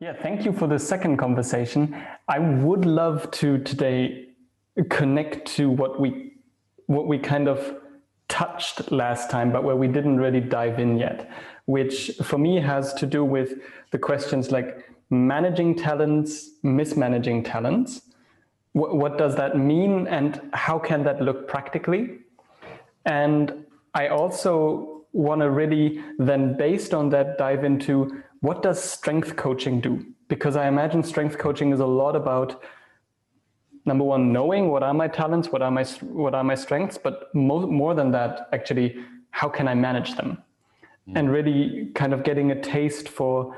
Yeah, thank you for the second conversation. I would love to today connect to what we what we kind of touched last time, but where we didn't really dive in yet, which for me has to do with the questions like managing talents, mismanaging talents. What, what does that mean, and how can that look practically? And I also want to really then, based on that, dive into what does strength coaching do? Because I imagine strength coaching is a lot about number one, knowing what are my talents, what are my what are my strengths, but more more than that, actually, how can I manage them? Mm. And really kind of getting a taste for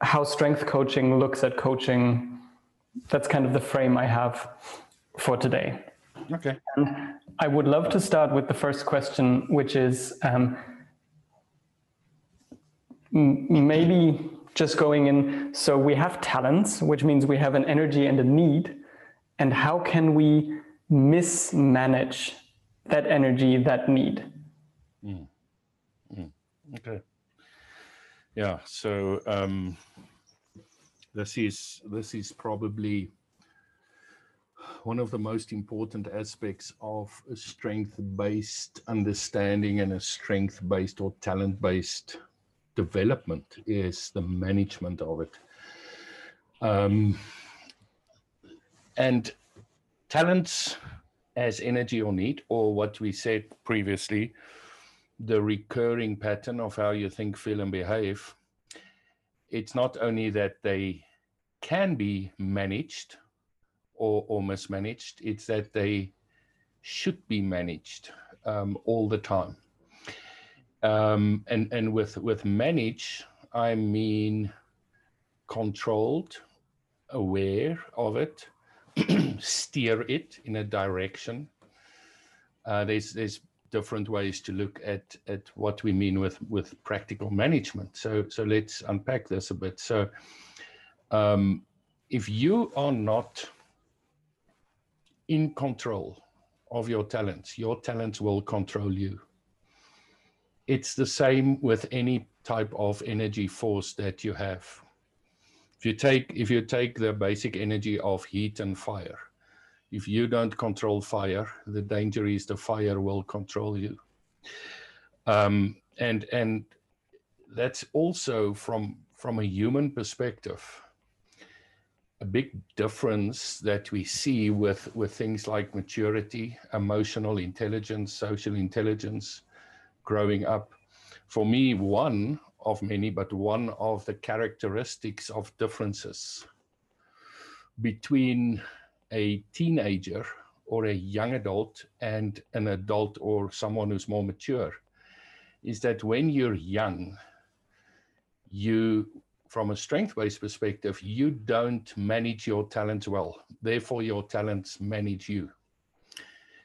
how strength coaching looks at coaching. That's kind of the frame I have for today. Okay. And I would love to start with the first question, which is um, maybe just going in. So we have talents, which means we have an energy and a need. And how can we mismanage that energy, that need? Mm. Mm. Okay. Yeah. So um, this is this is probably one of the most important aspects of a strength-based understanding and a strength-based or talent-based development is the management of it. Um, and talents as energy or need, or what we said previously, the recurring pattern of how you think, feel, and behave. It's not only that they can be managed or, or mismanaged, it's that they should be managed um, all the time. Um, and and with with manage, I mean controlled, aware of it, steer it in a direction. Uh, there's there's different ways to look at at what we mean with with practical management. So so let's unpack this a bit. So um, if you are not in control of your talents, your talents will control you it's the same with any type of energy force that you have. If you take if you take the basic energy of heat and fire, if you don't control fire, the danger is the fire will control you. Um, and and that's also from from a human perspective a big difference that we see with with things like maturity, emotional intelligence, social intelligence, growing up. For me, one of many, but one of the characteristics of differences between a teenager or a young adult and an adult or someone who's more mature is that when you're young, you, from a strength based perspective, you don't manage your talents well. Therefore, your talents manage you.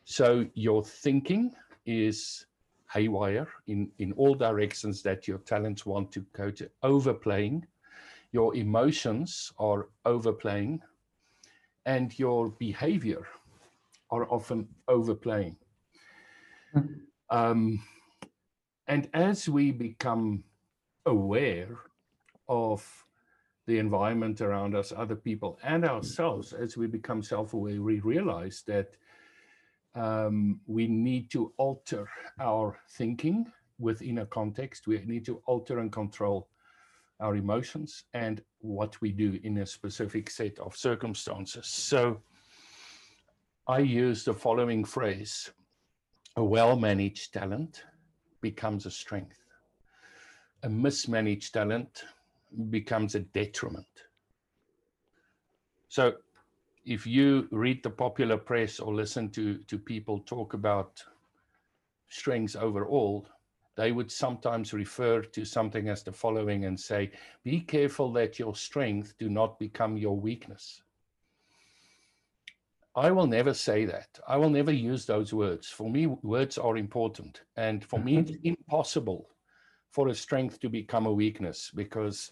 So your thinking is haywire in, in all directions that your talents want to go to overplaying. Your emotions are overplaying and your behavior are often overplaying. Mm-hmm. Um, and as we become aware of the environment around us, other people, and ourselves, as we become self aware, we realize that um, we need to alter our thinking within a context. We need to alter and control our emotions and what we do in a specific set of circumstances. So I use the following phrase a well managed talent becomes a strength, a mismanaged talent becomes a detriment. So if you read the popular press or listen to, to people talk about strengths overall, they would sometimes refer to something as the following and say, be careful that your strength do not become your weakness. I will never say that. I will never use those words. For me, words are important. And for me, it's impossible for a strength to become a weakness because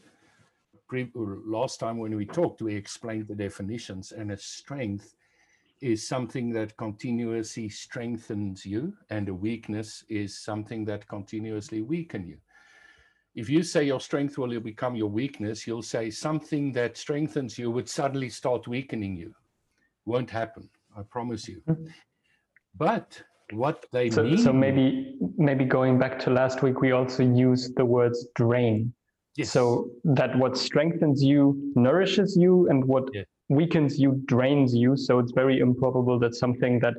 pre- last time when we talked, we explained the definitions, and a strength is something that continuously strengthens you, and a weakness is something that continuously weaken you. if you say your strength will become your weakness, you'll say something that strengthens you would suddenly start weakening you. Won't happen, I promise you. Mm-hmm. But what they so, mean. So maybe maybe going back to last week, we also used the words drain. Yes. So that what strengthens you nourishes you, and what weakens you drains you. So it's very improbable that something that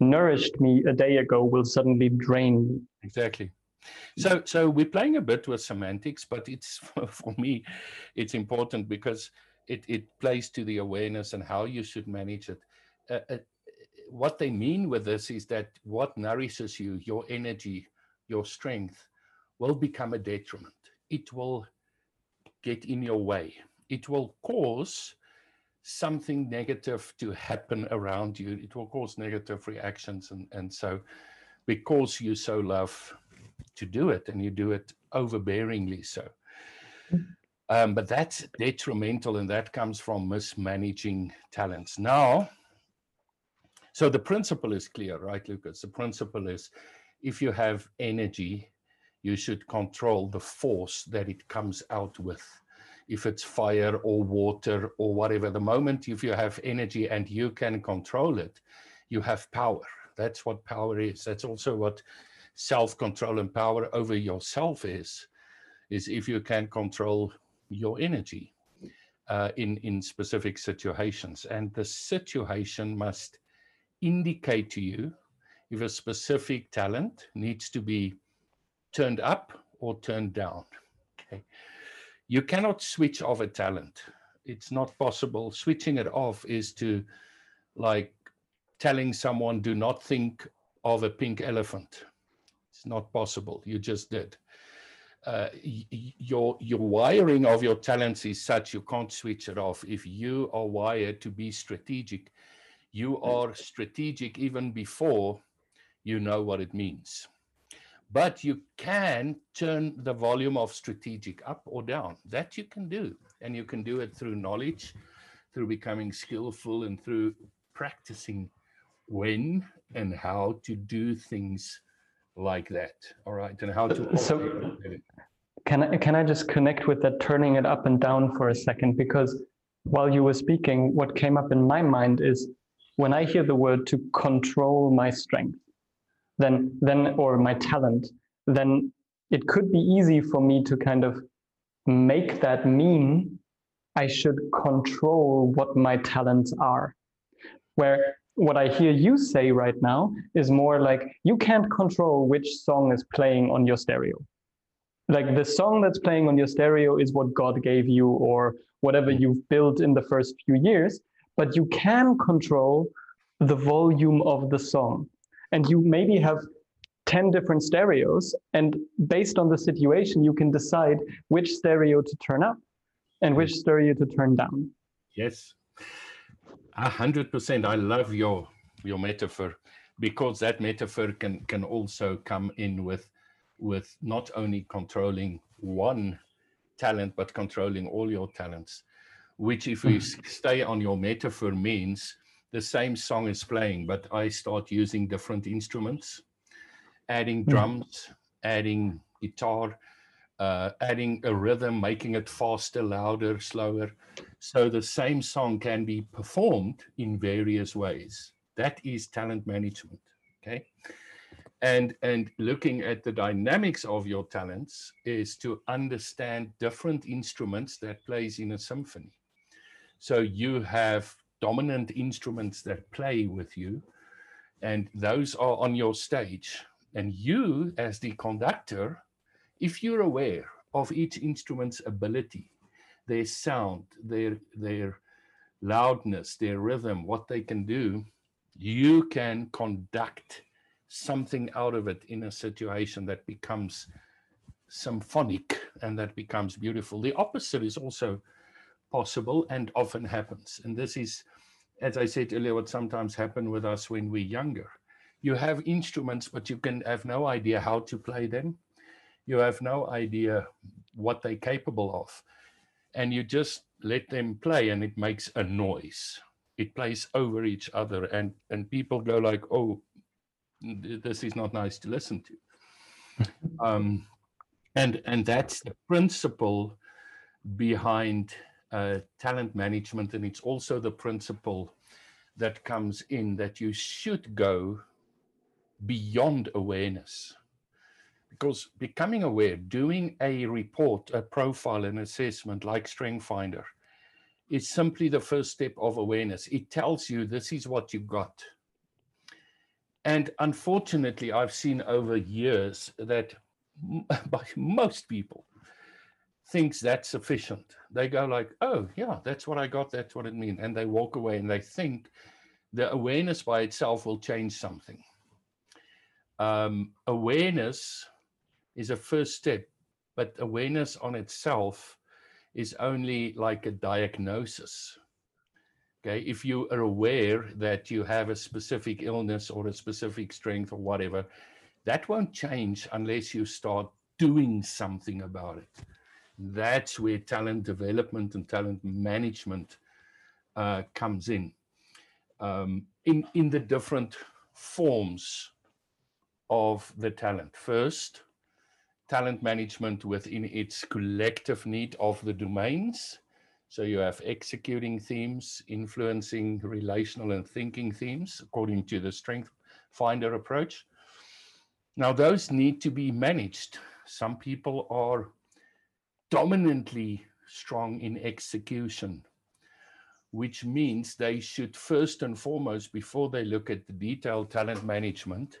nourished me a day ago will suddenly drain me. Exactly. So, so we're playing a bit with semantics, but it's for me, it's important because it it plays to the awareness and how you should manage it. Uh, uh, what they mean with this is that what nourishes you, your energy, your strength, will become a detriment. It will get in your way. It will cause something negative to happen around you. It will cause negative reactions. And, and so, because you so love to do it and you do it overbearingly so. Um, but that's detrimental and that comes from mismanaging talents. Now, so the principle is clear, right, Lucas? The principle is if you have energy, you should control the force that it comes out with. If it's fire or water or whatever, the moment if you have energy and you can control it, you have power. That's what power is. That's also what self-control and power over yourself is is if you can control your energy uh, in in specific situations and the situation must indicate to you if a specific talent needs to be turned up or turned down okay you cannot switch off a talent it's not possible switching it off is to like telling someone do not think of a pink elephant it's not possible. You just did. Uh, your your wiring of your talents is such you can't switch it off. If you are wired to be strategic, you are strategic even before you know what it means. But you can turn the volume of strategic up or down. That you can do, and you can do it through knowledge, through becoming skillful, and through practicing when and how to do things like that. All right, and how to. So, can I can I just connect with that turning it up and down for a second? Because while you were speaking, what came up in my mind is when I hear the word to control my strength, then then or my talent, then it could be easy for me to kind of make that mean I should control what my talents are. Where what I hear you say right now is more like you can't control which song is playing on your stereo. Like the song that's playing on your stereo is what God gave you or whatever you've built in the first few years, but you can control the volume of the song. And you maybe have 10 different stereos, and based on the situation, you can decide which stereo to turn up and which stereo to turn down. Yes, a hundred percent. I love your your metaphor because that metaphor can can also come in with with not only controlling one talent but controlling all your talents. Which, if we mm. stay on your metaphor, means the same song is playing, but I start using different instruments, adding mm. drums, adding guitar, uh, adding a rhythm, making it faster, louder, slower. So the same song can be performed in various ways. That is talent management. Okay. And, and looking at the dynamics of your talents is to understand different instruments that plays in a symphony. So you have dominant instruments that play with you, and those are on your stage. And you, as the conductor, if you're aware of each instrument's ability, their sound, their their loudness, their rhythm, what they can do, you can conduct something out of it in a situation that becomes symphonic and that becomes beautiful. The opposite is also possible and often happens. And this is, as I said earlier, what sometimes happen with us when we're younger. You have instruments, but you can have no idea how to play them you have no idea what they're capable of. And you just let them play and it makes a noise. It plays over each other and, and people go like, oh, this is not nice to listen to. um, And and that's the principle behind uh, talent management, and it's also the principle that comes in that you should go beyond awareness. Because becoming aware, doing a report, a profile, an assessment like StrengthsFinder is simply the first step of awareness. It tells you this is what you got. And unfortunately, I've seen over years that by most people thinks that's sufficient. They go like, "Oh, yeah, that's what I got. That's what it means," and they walk away and they think the awareness by itself will change something. Um, awareness is a first step, but awareness on itself is only like a diagnosis. Okay, if you are aware that you have a specific illness or a specific strength or whatever, that won't change unless you start doing something about it. That's where talent development and talent management uh, comes in. Um, in in the different forms of the talent. First, talent management within its collective need of the domains. So you have executing themes, influencing relational and thinking themes, according to the strength finder approach. Now, those need to be managed. Some people are dominantly strong in execution, which means they should first and foremost, before they look at the detailed talent management,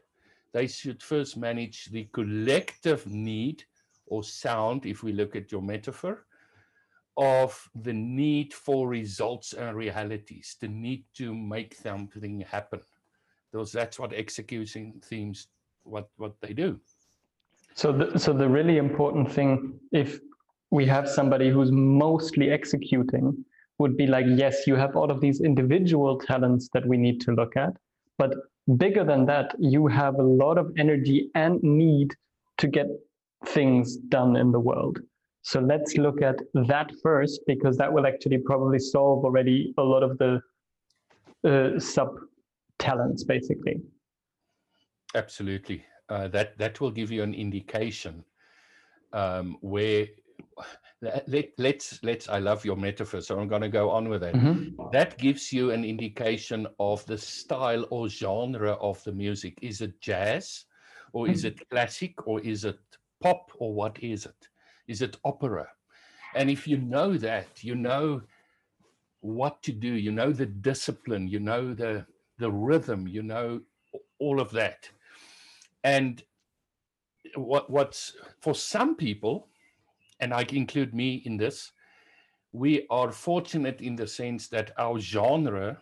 they should first manage the collective need or sound, if we look at your metaphor, of the need for results and realities, the need to make something happen. Because that's what executing themes, what, what they do. So the, so the really important thing, if we have somebody who's mostly executing, would be like, yes, you have all of these individual talents that we need to look at, but bigger than that, you have a lot of energy and need to get things done in the world. So let's look at that first, because that will actually probably solve already a lot of the uh, sub talents, basically. Absolutely. Uh, that that will give you an indication um, where let, let's let's i love your metaphor so i'm going to go on with that mm-hmm. that gives you an indication of the style or genre of the music. Is it jazz or mm-hmm. is it classic or is it pop or what is it? Is it opera? And if you know that you know what to do you know the discipline you know the the rhythm you know all of that. And what what's for some people and I include me in this, we are fortunate in the sense that our genre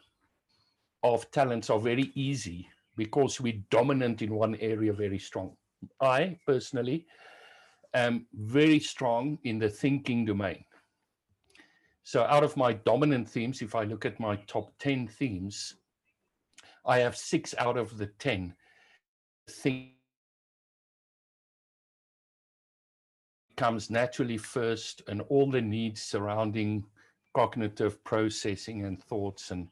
of talents are very easy because we're dominant in one area very strong. I personally am very strong in the thinking domain. So, out of my dominant themes, if I look at my top 10 themes, I have six out of the 10 think comes naturally first and all the needs surrounding cognitive processing and thoughts and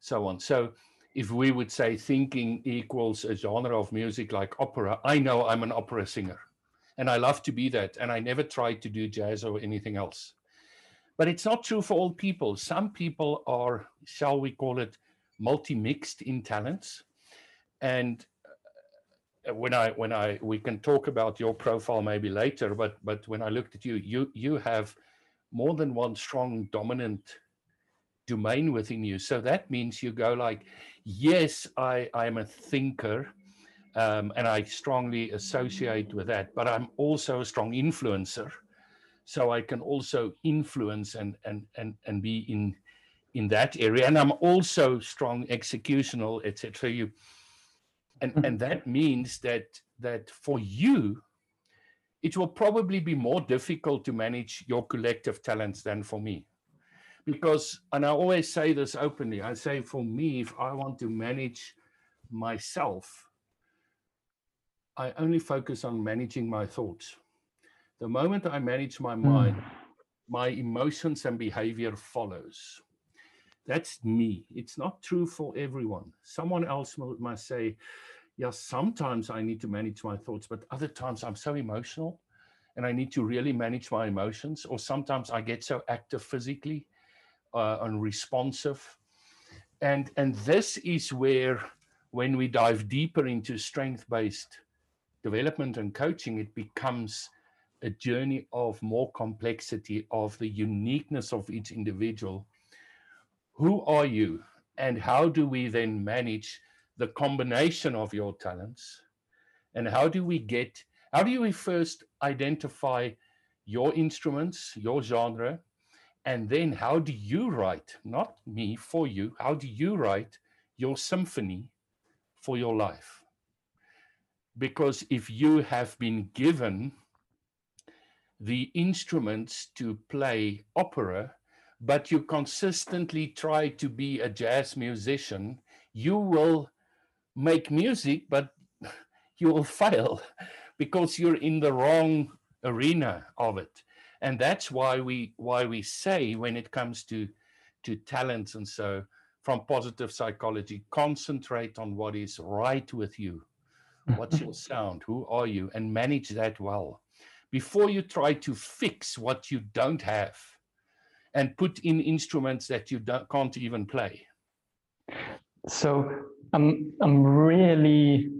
so on. So if we would say thinking equals a genre of music like opera, I know I'm an opera singer and I love to be that. And I never tried to do jazz or anything else. But it's not true for all people. Some people are, shall we call it, multi mixed in talents. And when I when I we can talk about your profile maybe later, but but when I looked at you, you you have more than one strong dominant domain within you. So that means you go like, yes, I I'm a thinker, um, and I strongly associate with that, but I'm also a strong influencer. So I can also influence and and and and be in in that area, and I'm also strong executional, etc. You and mm-hmm. and that means that that for you it will probably be more difficult to manage your collective talents than for me because and i always say this openly i say for me if i want to manage myself i only focus on managing my thoughts the moment i manage my mind mm. my emotions and behavior follows that's me. It's not true for everyone. Someone else must say, yeah, sometimes I need to manage my thoughts, but other times I'm so emotional and I need to really manage my emotions. Or sometimes I get so active physically uh, and responsive. And, and this is where, when we dive deeper into strength based development and coaching, it becomes a journey of more complexity, of the uniqueness of each individual. Who are you? And how do we then manage the combination of your talents? And how do we get how do we first identify your instruments, your genre, and then how do you write, not me, for you, how do you write your symphony for your life? Because if you have been given the instruments to play opera, but you consistently try to be a jazz musician, you will make music, but you will fail because you're in the wrong arena of it. And that's why we why we say when it comes to to talents and so from positive psychology concentrate on what is right with you. What's your sound? Who are you? And manage that well. Before you try to fix what you don't have and put in instruments that you can't even play so i'm i'm really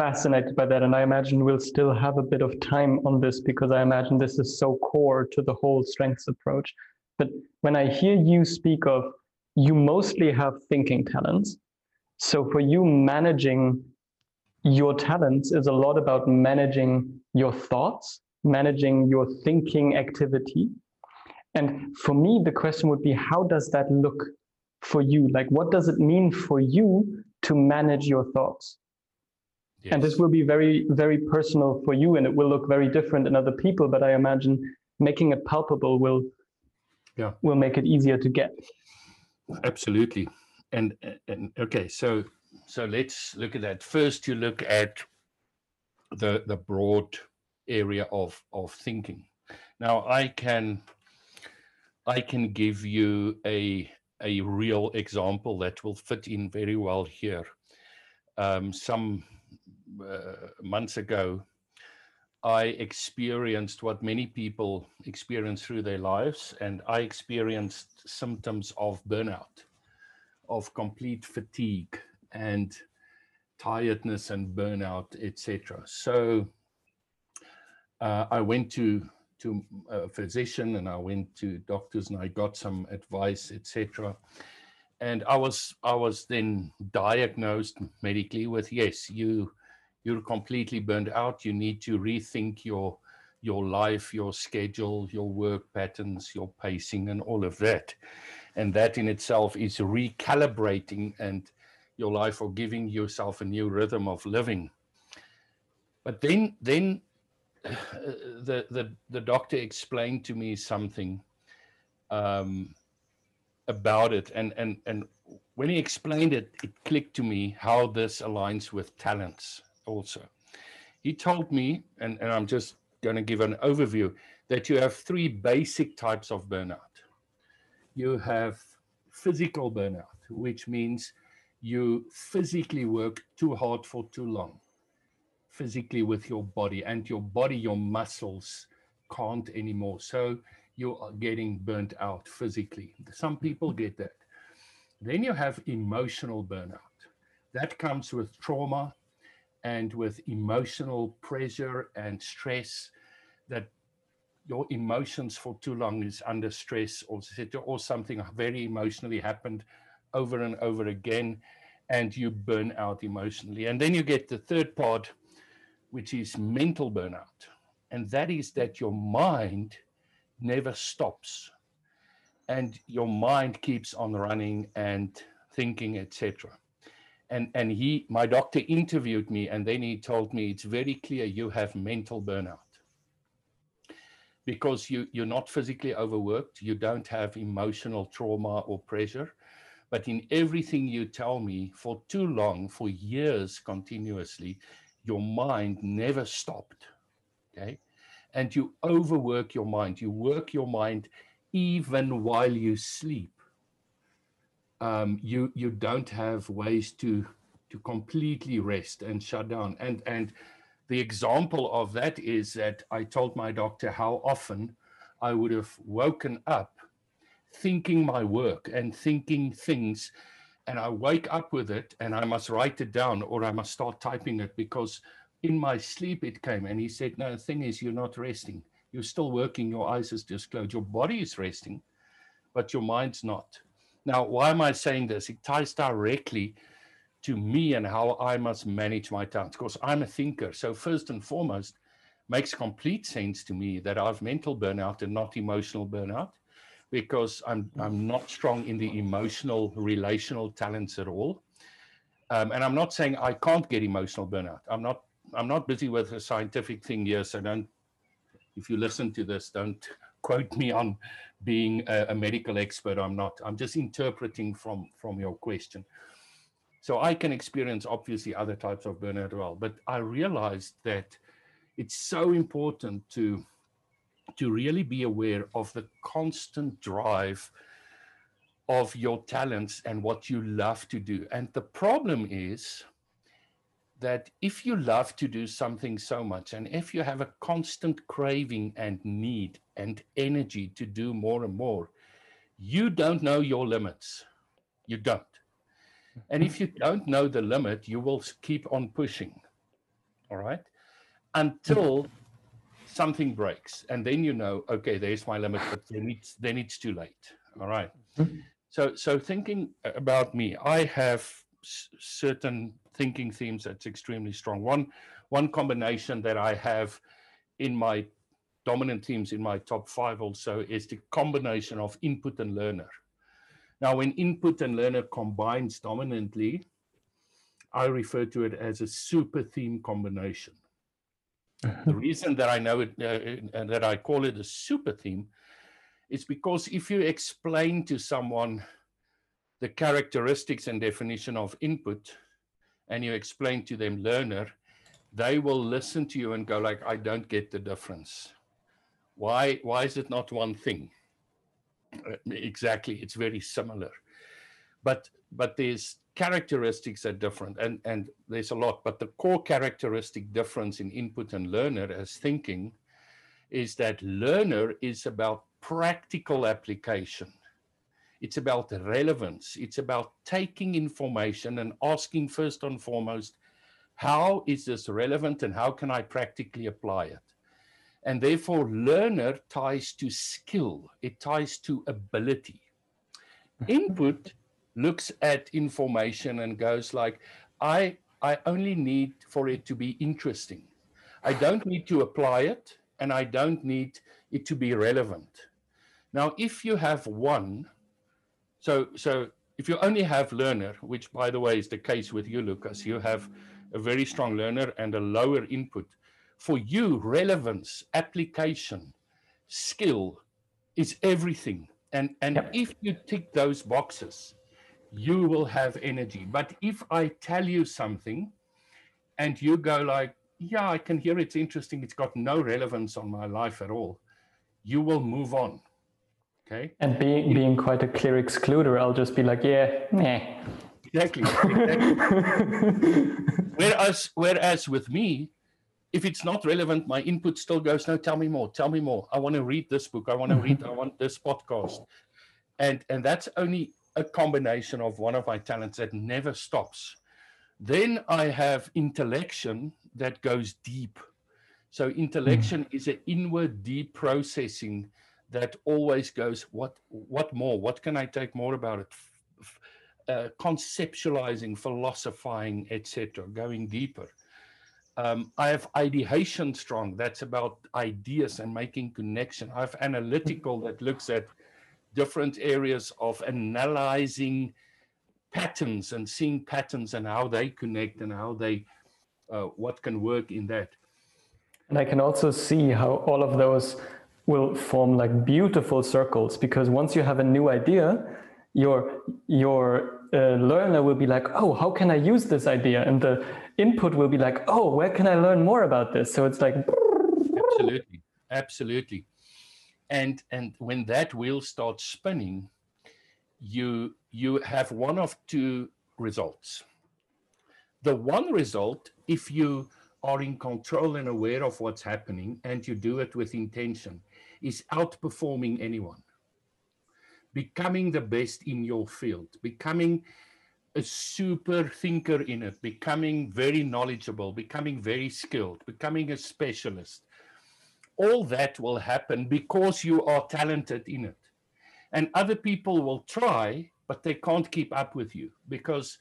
fascinated by that. And I imagine we'll still have a bit of time on this because I imagine this is so core to the whole strengths approach. But when I hear you speak of, you mostly have thinking talents. So for you, managing your talents is a lot about managing your thoughts, managing your thinking activity. And for me, the question would be how does that look for you? Like, what does it mean for you to manage your thoughts? Yes. And this will be very, very personal for you, and it will look very different in other people. But I imagine making it palpable will, yeah, will make it easier to get. Absolutely, and and okay, so so let's look at that. First, you look at the the broad area of of thinking. Now, I can I can give you a a real example that will fit in very well here. Um, some uh, months ago, I experienced what many people experience through their lives, and I experienced symptoms of burnout, of complete fatigue and tiredness and burnout, etc. So uh, I went to to a physician and I went to doctors and I got some advice, etc. And I was I was then diagnosed medically with yes, you you're completely burned out. You need to rethink your your life, your schedule, your work patterns, your pacing, and all of that. And that in itself is recalibrating and your life or giving yourself a new rhythm of living. But then, then uh, the the the doctor explained to me something um, about it, and and and when he explained it, it clicked to me how this aligns with talents also. He told me, and, and I'm just going to give an overview, that you have three basic types of burnout. You have physical burnout, which means you physically work too hard for too long, physically with your body, and your body, your muscles can't anymore. So you are getting burnt out physically. Some people get that. Then you have emotional burnout. That comes with trauma, and with emotional pressure and stress that your emotions for too long is under stress or, or something very emotionally happened over and over again and you burn out emotionally and then you get the third part which is mental burnout and that is that your mind never stops and your mind keeps on running and thinking etc and and he my doctor interviewed me and then he told me it's very clear you have mental burnout. Because you you're not physically overworked you don't have emotional trauma or pressure but in everything you tell me for too long for years continuously your mind never stopped okay? And you overwork your mind. You work your mind even while you sleep. Um, you you don't have ways to to completely rest and shut down. And and the example of that is that I told my doctor how often I would have woken up thinking my work and thinking things and I wake up with it and I must write it down or I must start typing it because in my sleep it came and he said, No, the thing is, you're not resting. You're still working, your eyes is just closed. Your body is resting, but your mind's not. Now, why am I saying this? It ties directly to me and how I must manage my talents because I'm a thinker. So, first and foremost, makes complete sense to me that I have mental burnout and not emotional burnout because I'm I'm not strong in the emotional relational talents at all. Um, and I'm not saying I can't get emotional burnout. I'm not I'm not busy with a scientific thing here, so don't if you listen to this, don't quote me on being a, a medical expert. I'm not. I'm just interpreting from from your question. So I can experience obviously other types of burnout as well, but I realized that it's so important to to really be aware of the constant drive of your talents and what you love to do. And the problem is that if you love to do something so much, and if you have a constant craving and need and energy to do more and more, you don't know your limits. You don't. And if you don't know the limit, you will keep on pushing. All right. Until something breaks and then you know okay there's my limit but then it's then it's too late. All right. Mm-hmm. so so thinking about me i have certain thinking themes that's extremely strong. One one combination that i have in my dominant themes in my top five also is the combination of input and learner. Now when input and learner combines dominantly i refer to it as a super theme combination the reason that I know it uh, and that I call it a super theme is because if you explain to someone the characteristics and definition of input and you explain to them learner, they will listen to you and go like, I don't get the difference. Why, why is it not one thing? Uh, exactly, it's very similar. But but there's characteristics are different and, and there's a lot, but the core characteristic difference in input and learner as thinking is that learner is about practical application. It's about relevance. It's about taking information and asking first and foremost, how is this relevant and how can I practically apply it? And therefore, learner ties to skill, it ties to ability. Hmm. Input looks at information and goes like, I I only need for it to be interesting. I don't need to apply it and I don't need it to be relevant. Now, if you have one, so so if you only have learner, which by the way is the case with you, Lucas, you have a very strong learner and a lower input. For you, relevance, application, skill is everything. And and yep. if you tick those boxes, you will have energy. But if I tell you something and you go like, yeah, I can hear it's interesting, it's got no relevance on my life at all, you will move on. Okay. And being being quite a clear excluder, I'll just be like, yeah, nah. Exactly. exactly. whereas whereas with me, if it's not relevant, my input still goes, no, tell me more, tell me more. I want to read this book. I want to read, I want this podcast. And and that's only a combination of one of my talents that never stops. Then I have intellection that goes deep. So intellection mm. is an inward deep processing that always goes, what what more? What can I take more about it? Uh, conceptualizing, philosophizing, etc., going deeper. Um, I have ideation strong. That's about ideas and making connection. I have analytical that looks at different areas of analyzing patterns and seeing patterns and how they connect and how they uh, what can work in that. And i can also see how all of those will form like beautiful circles because once you have a new idea your your uh, learner will be like oh how can i use this idea? And the input will be like oh where can i learn more about this? So it's like absolutely. Absolutely and and when that wheel starts spinning you you have one of two results. The one result if you are in control and aware of what's happening and you do it with intention is outperforming anyone. Becoming the best in your field, becoming a super thinker in it, becoming very knowledgeable, becoming very skilled, becoming a specialist. All that will happen because you are talented in it. And other people will try, but they can't keep up with you because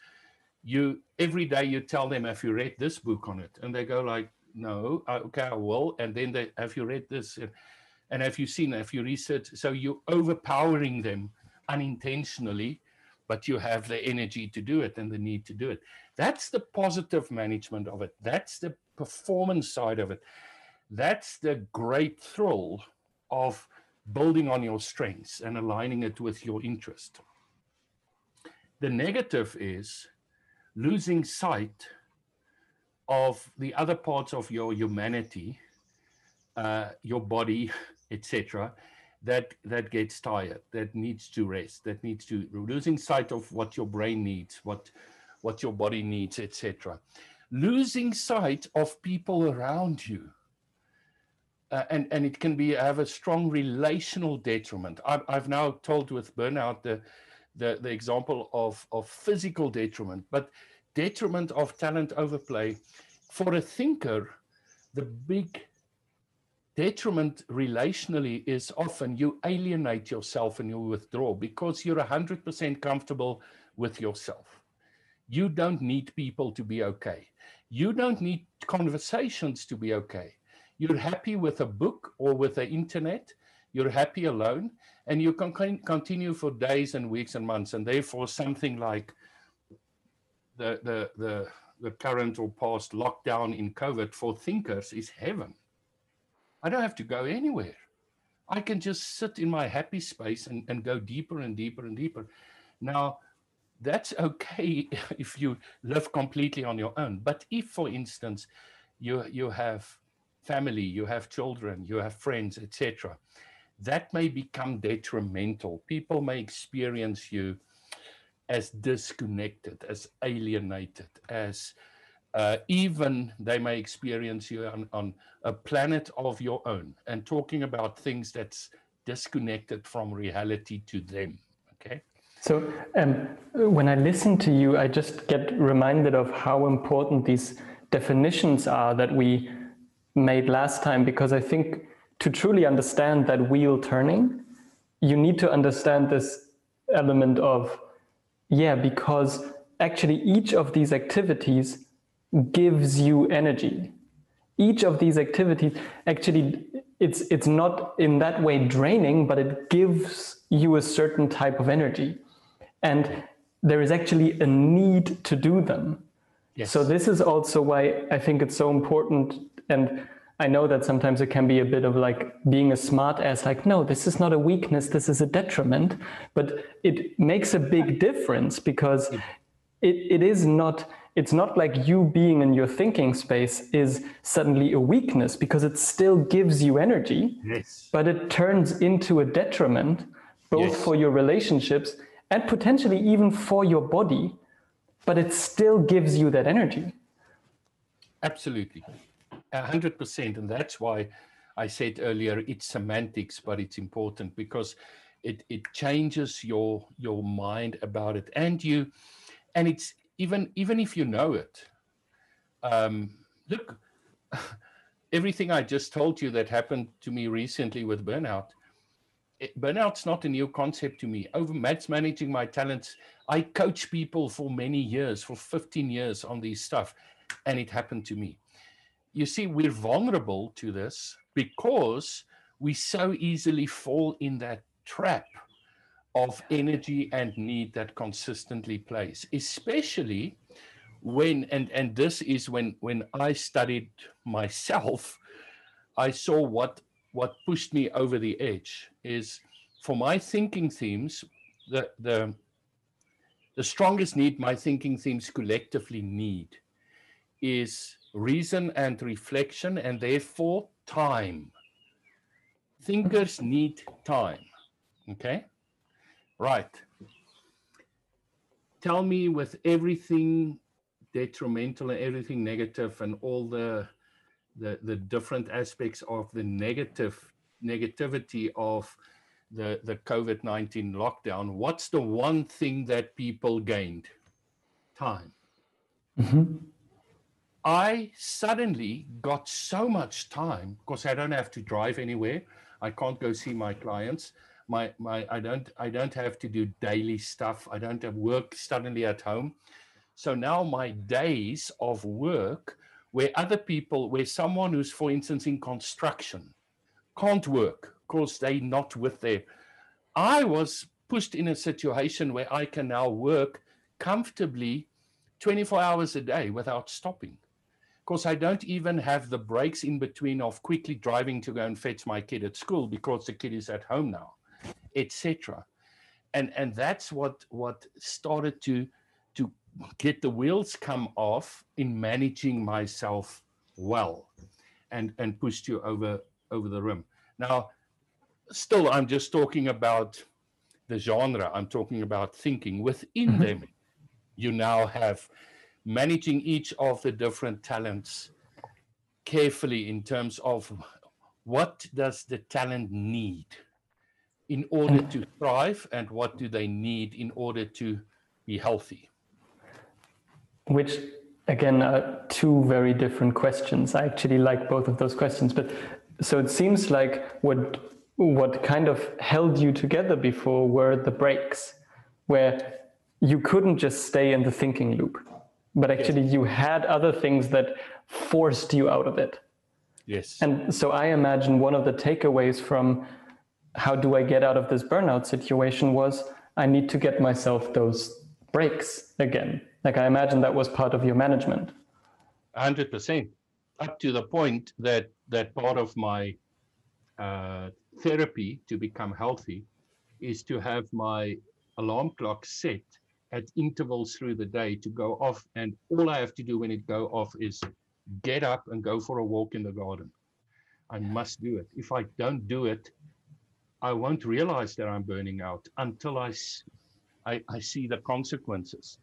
you every day you tell them, Have you read this book on it? And they go like, No, okay, I will. And then they have you read this? And have you seen, have you researched? So you're overpowering them unintentionally but you have the energy to do it and the need to do it. That's the positive management of it. That's the performance side of it. That's the great thrill of building on your strengths and aligning it with your interest. The negative is losing sight of the other parts of your humanity, uh, your body, etc., that that gets tired, that needs to rest, that needs to losing sight of what your brain needs, what what your body needs, etc. Losing sight of people around you. Uh, and and it can be have a strong relational detriment. I've, I've now told with burnout the, the the example of of physical detriment, but detriment of talent overplay. For a thinker, the big detriment relationally is often you alienate yourself and you withdraw because you're 100% comfortable with yourself. You don't need people to be okay. You don't need conversations to be okay. You're happy with a book or with the internet. You're happy alone, and you can continue for days and weeks and months. And therefore, something like the the the, the current or past lockdown in COVID for thinkers is heaven I don't have to go anywhere. I can just sit in my happy space and, and go deeper and deeper and deeper. Now, that's okay if you live completely on your own. But if, for instance, you you have family, you have children, you have friends, etc., that may become detrimental. People may experience you as disconnected, as alienated, as uh, even they may experience you on, on a planet of your own and talking about things that's disconnected from reality to them. Okay. So um, when I listen to you, I just get reminded of how important these definitions are that we made last time, because I think to truly understand that wheel turning, you need to understand this element of, yeah, because actually each of these activities gives you energy. Each of these activities actually it's it's not in that way draining, but it gives you a certain type of energy. And there is actually a need to do them. Yes. So this is also why I think it's so important and I know that sometimes it can be a bit of like being a smart ass, like, no, this is not a weakness, this is a detriment. But it makes a big difference because hmm. it, it is not it's not like you being in your thinking space is suddenly a weakness because it still gives you energy yes. but it turns into a detriment both yes. for your relationships and potentially even for your body but it still gives you that energy absolutely 100% and that's why i said earlier it's semantics but it's important because it, it changes your your mind about it. And you and it's even even if you know it um, look everything i just told you that happened to me recently with burnout it, burnout's not a new concept to me. Over that's managing my talents i coach people for many years for 15 years on these stuff and it happened to me you see we're vulnerable to this because we so easily fall in that trap of energy and need that consistently plays, especially when and and this is when when I studied myself, I saw what what pushed me over the edge is for my thinking themes, the the the strongest need my thinking themes collectively need is reason and reflection and therefore time. Thinkers need time. Okay? Right. Tell me with everything detrimental and everything negative and all the the the different aspects of the negative negativity of the the COVID-19 lockdown, what's the one thing that people gained? Time. Mm-hmm. I suddenly got so much time because I don't have to drive anywhere. I can't go see my clients. My my I don't I don't have to do daily stuff. I don't have work suddenly at home. So now my days of work where other people, where someone who's, for instance, in construction can't work because they're not with their. I was pushed in a situation where I can now work comfortably 24 hours a day without stopping. Because I don't even have the breaks in between of quickly driving to go and fetch my kid at school because the kid is at home now, etc. And and that's what what started to to get the wheels come off in managing myself well and and pushed you over over the rim now still i'm just talking about the genre i'm talking about thinking within mm-hmm. them you now have managing each of the different talents carefully in terms of what does the talent need in order to thrive and what do they need in order to be healthy which again are two very different questions. I actually like both of those questions, but so it seems like what what kind of held you together before were the breaks, where you couldn't just stay in the thinking loop, but actually yes. you had other things that forced you out of it. Yes. And so I imagine one of the takeaways from how do I get out of this burnout situation was I need to get myself those breaks again like I imagine that was part of your management. Hundred percent, up to the point that that part of my uh, therapy to become healthy is to have my alarm clock set at intervals through the day to go off, and all I have to do when it go off is get up and go for a walk in the garden. I must do it. If I don't do it, I won't realize that I'm burning out until I, I, I see the consequences.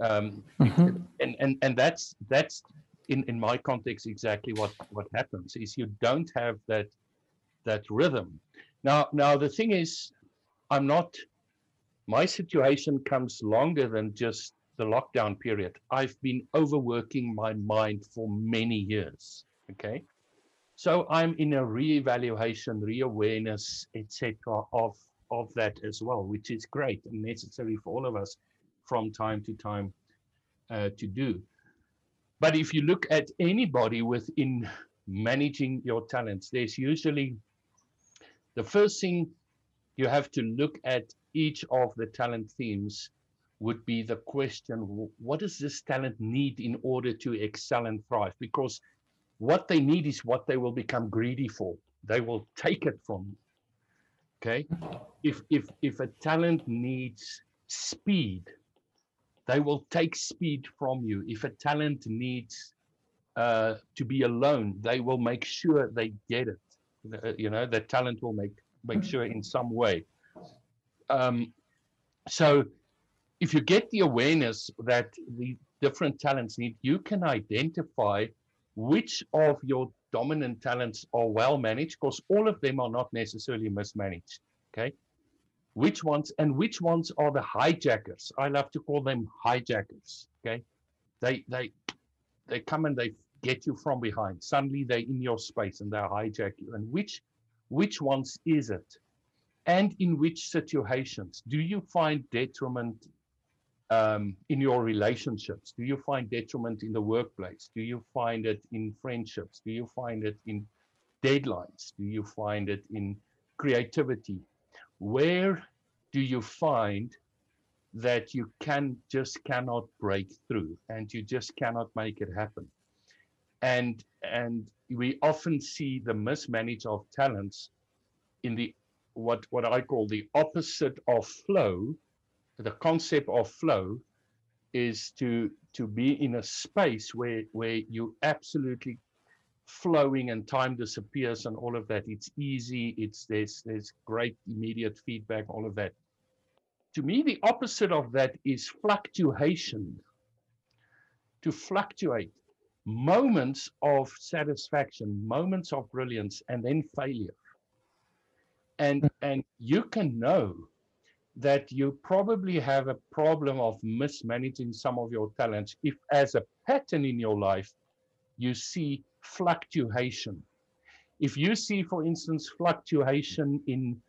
Um, mm-hmm. and, and, and that's, that's in, in my context, exactly what, what happens is you don't have that, that rhythm. Now, now the thing is, I'm not, my situation comes longer than just the lockdown period. I've been overworking my mind for many years. Okay. So I'm in a re-evaluation, re-awareness, etc., of of that as well, which is great and necessary for all of us from time to time uh, to do. But if you look at anybody within managing your talents, there's usually the first thing you have to look at each of the talent themes would be the question what does this talent need in order to excel and thrive? Because what they need is what they will become greedy for. They will take it from you. Okay. If if if a talent needs speed, they will take speed from you. If a talent needs uh, to be alone, they will make sure they get it. You know, the talent will make make sure in some way. Um, so, if you get the awareness that the different talents need, you can identify which of your dominant talents are well managed, because all of them are not necessarily mismanaged. Okay, which ones and which ones are the hijackers? I love to call them hijackers okay? They they they come and they get you from behind. Suddenly they're in your space and they hijack you. And which which ones is it and in which situations do you find detriment um, in your relationships? Do you find detriment in the workplace? Do you find it in friendships? Do you find it in deadlines? Do you find it in creativity? Where do you find that you can just cannot break through and you just cannot make it happen? And and we often see the mismanage of talents in the what what i call the opposite of flow the concept of flow is to to be in a space where where you absolutely flowing and time disappears and all of that. It's easy. It's there's there's great immediate feedback, all of that. To me, the opposite of that is fluctuation. to fluctuate moments of satisfaction, moments of brilliance, and then failure. And, mm. and you can know that you probably have a problem of mismanaging some of your talents if, as a pattern in your life, you see fluctuation. If you see, for instance, fluctuation in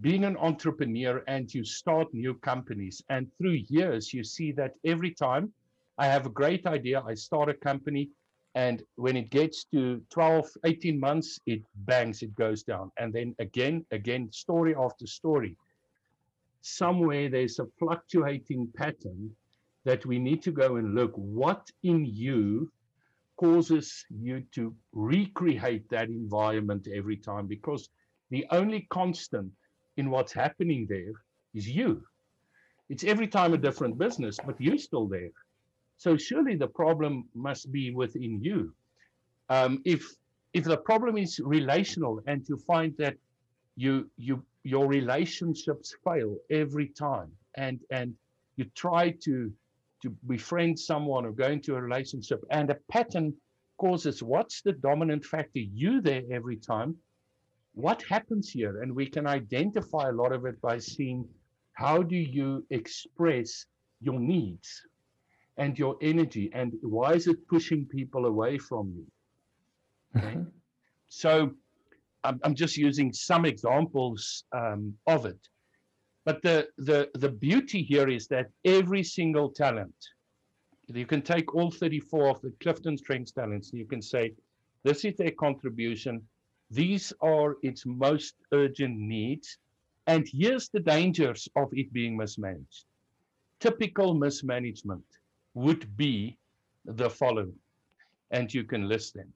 being an entrepreneur and you start new companies, and through years, you see that every time I have a great idea, I start a company, and when it gets to 12, 18 months, it bangs, it goes down. And then again, again, story after story. Somewhere there's a fluctuating pattern that we need to go and look what in you causes you to recreate that environment every time because the only constant in what's happening there is you. It's every time a different business, but you're still there. So surely the problem must be within you. Um, if if the problem is relational and you find that you you your relationships fail every time and and you try to to befriend someone or go into a relationship and a pattern causes what's the dominant factor you there every time what happens here and we can identify a lot of it by seeing how do you express your needs and your energy and why is it pushing people away from you? Okay. Mm-hmm. so I'm, I'm, just using some examples um, of it. But the, the the beauty here is that every single talent you can take all 34 of the clifton strengths talents you can say this is their contribution. These are its most urgent needs and here's the dangers of it being mismanaged. Typical mismanagement would be the following, and you can list them.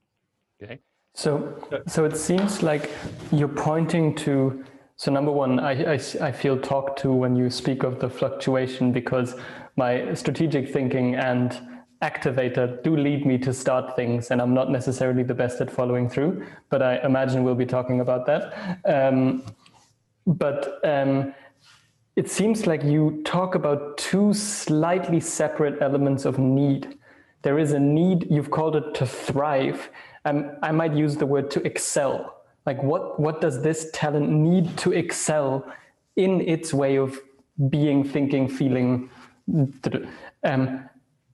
Okay. So, so it seems like you're pointing to. So number one, I, I, I feel talked to when you speak of the fluctuation because my strategic thinking and activator do lead me to start things, and I'm not necessarily the best at following through. But I imagine we'll be talking about that. Um, but um, it seems like you talk about two slightly separate elements of need. There is a need, you've called it to thrive. Um, I might use the word to excel. Like, what, what does this talent need to excel in its way of being, thinking, feeling? Um,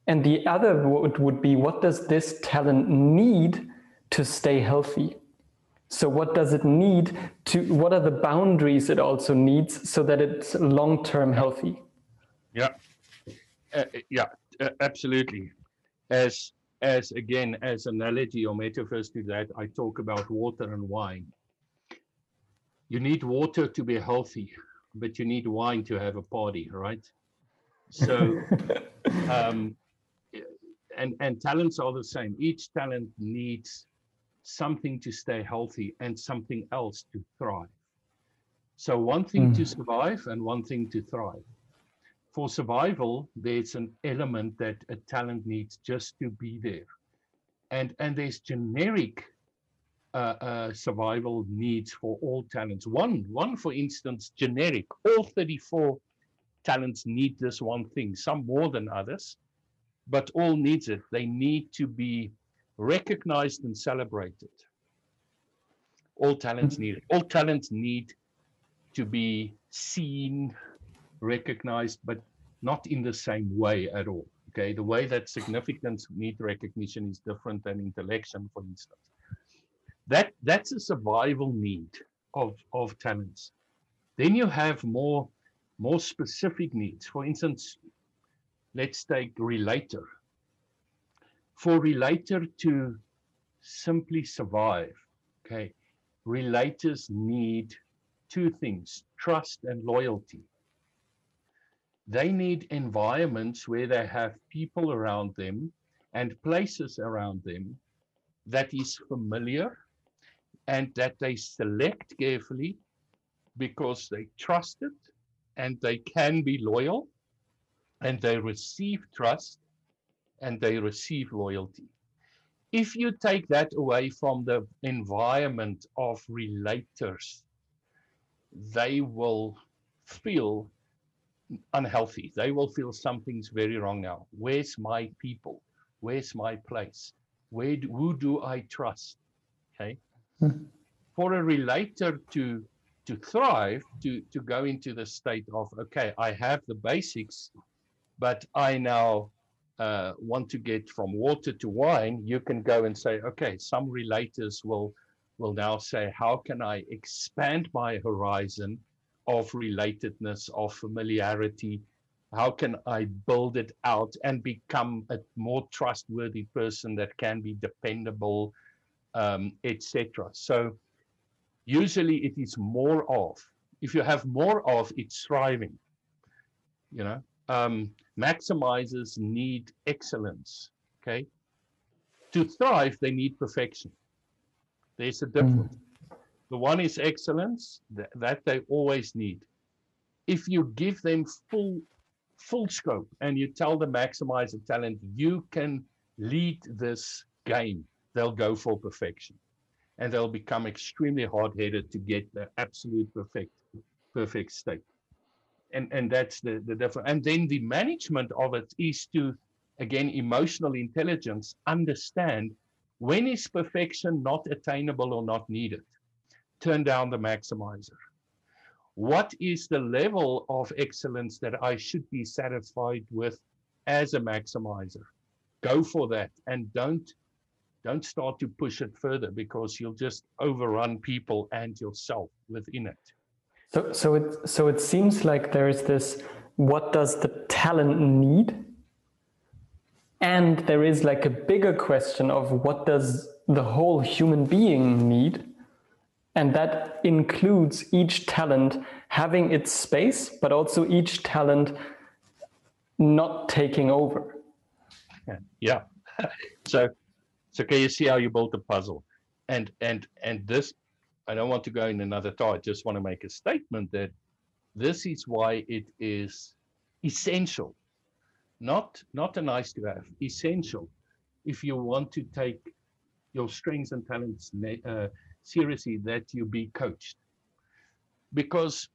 and the other would, would be what does this talent need to stay healthy? So what does it need to, what are the boundaries it also needs so that it's long-term healthy? Yeah, uh, yeah, uh, absolutely. As, as again, as analogy or metaphors to that, I talk about water and wine. You need water to be healthy, but you need wine to have a party, right? So, um, and, and talents are the same. Each talent needs something to stay healthy and something else to thrive. So, one thing mm. to survive and one thing to thrive. For survival, there's an element that a talent needs just to be there. And, and there's generic uh, uh, survival needs for all talents. One, one, for instance, generic, all 34 talents need this one thing, some more than others, but all needs it. They need to be recognized and celebrated. All talents hmm. need it. All talents need to be seen, recognized, but not in the same way at all. Okay, the way that significance need recognition is different than intellection, for instance. That that's a survival need of of talents. Then you have more more specific needs. For instance, let's take relator for relator to simply survive, okay, relators need two things trust and loyalty. They need environments where they have people around them and places around them that is familiar and that they select carefully because they trust it and they can be loyal and they receive trust and they receive loyalty. If you take that away from the environment of relators, they will feel unhealthy. They will feel something's very wrong now. Where's my people? Where's my place? Where do, who do I trust? Okay. Hmm. For a relator to to thrive, to to go into the state of okay, I have the basics, but I now uh, want to get from water to wine. You can go and say, okay, some relators will will now say, how can I expand my horizon of relatedness, of familiarity? How can I build it out and become a more trustworthy person that can be dependable, um, etc. So usually it is more of. If you have more of, it's thriving. You know, um, maximizers need excellence. Okay, to thrive, they need perfection. There's a difference. Mm. The one is excellence that, that they always need. If you give them full full scope and you tell the maximizer talent you can lead this game, they'll go for perfection. And they'll become extremely hard-headed to get the absolute perfect perfect state. And and that's the, the difference. And then the management of it is to again emotional intelligence understand when is perfection not attainable or not needed? Turn down the maximizer. What is the level of excellence that I should be satisfied with as a maximizer? Go for that and don't don't start to push it further because you'll just overrun people and yourself within it. So so it so it seems like there is this what does the talent need and there is like a bigger question of what does the whole human being need? And that includes each talent having its space, but also each talent not taking over. Yeah. so so can you see how you built the puzzle? And and and this I don't want to go in another thought. I just want to make a statement that this is why it is essential not not a nice to have, essential if you want to take your strengths and talents uh, seriously that you be coached. Because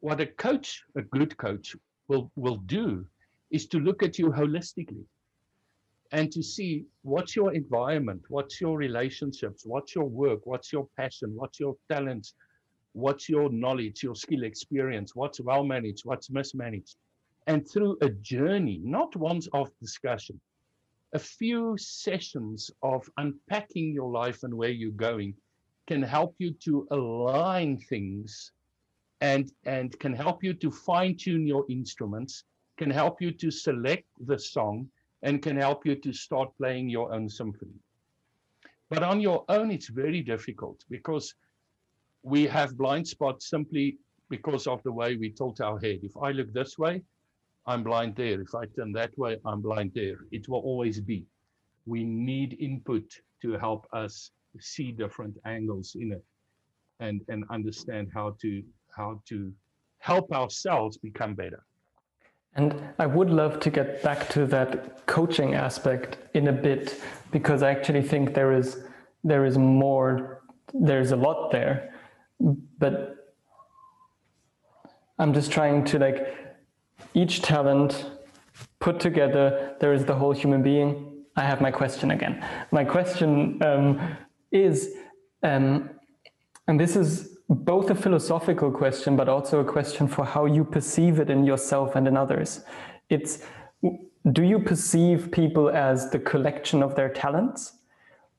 what a coach, a good coach, will will do is to look at you holistically and to see what's your environment, what's your relationships, what's your work, what's your passion, what's your talents, what's your knowledge, your skill experience, what's well managed, what's mismanaged. And through a journey, not once of discussion, a few sessions of unpacking your life and where you're going can help you to align things and and can help you to fine tune your instruments can help you to select the song and can help you to start playing your own symphony but on your own it's very difficult because we have blind spots simply because of the way we tilt our head if i look this way I'm blind there. If I turn that way, I'm blind there. It will always be. We need input to help us see different angles in it and, and understand how to how to help ourselves become better. And I would love to get back to that coaching aspect in a bit because I actually think there is there is more there's a lot there. But I'm just trying to like each talent put together, there is the whole human being. I have my question again. My question um, is, um, and this is both a philosophical question, but also a question for how you perceive it in yourself and in others. It's do you perceive people as the collection of their talents?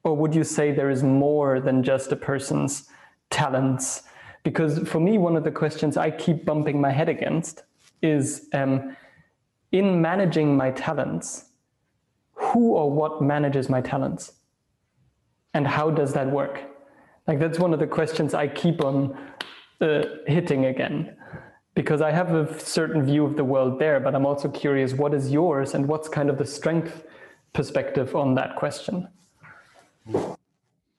Or would you say there is more than just a person's talents? Because for me, one of the questions I keep bumping my head against is um, in managing my talents, who or what manages my talents? And how does that work? Like, that's one of the questions I keep on uh, hitting again because I have a certain view of the world there, but I'm also curious what is yours and what's kind of the strength perspective on that question?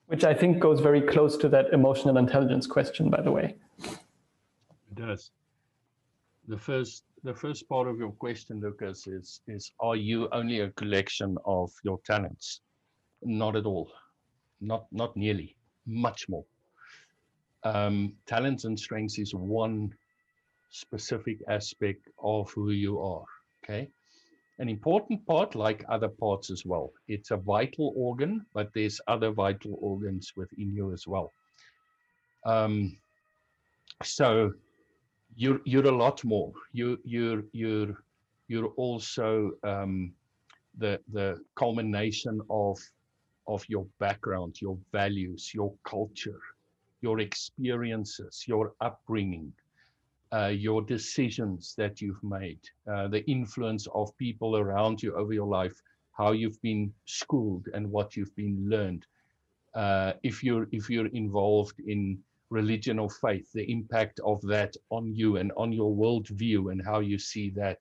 Which I think goes very close to that emotional intelligence question, by the way. It does the first the first part of your question, Lucas, is is are you only a collection of your talents? Not at all. Not not nearly. Much more. Um, talents and strengths is one specific aspect of who you are. Okay. an important part, like other parts as well. It's a vital organ, but there's other vital organs within you as well. Um, so you're you're a lot more. You you're you're you're also um, the the culmination of of your background, your values, your culture, your experiences, your upbringing, uh, your decisions that you've made, uh, the influence of people around you over your life, how you've been schooled and what you've been learned. Uh, if you're if you're involved in religion or faith, the impact of that on you and on your worldview and how you see that,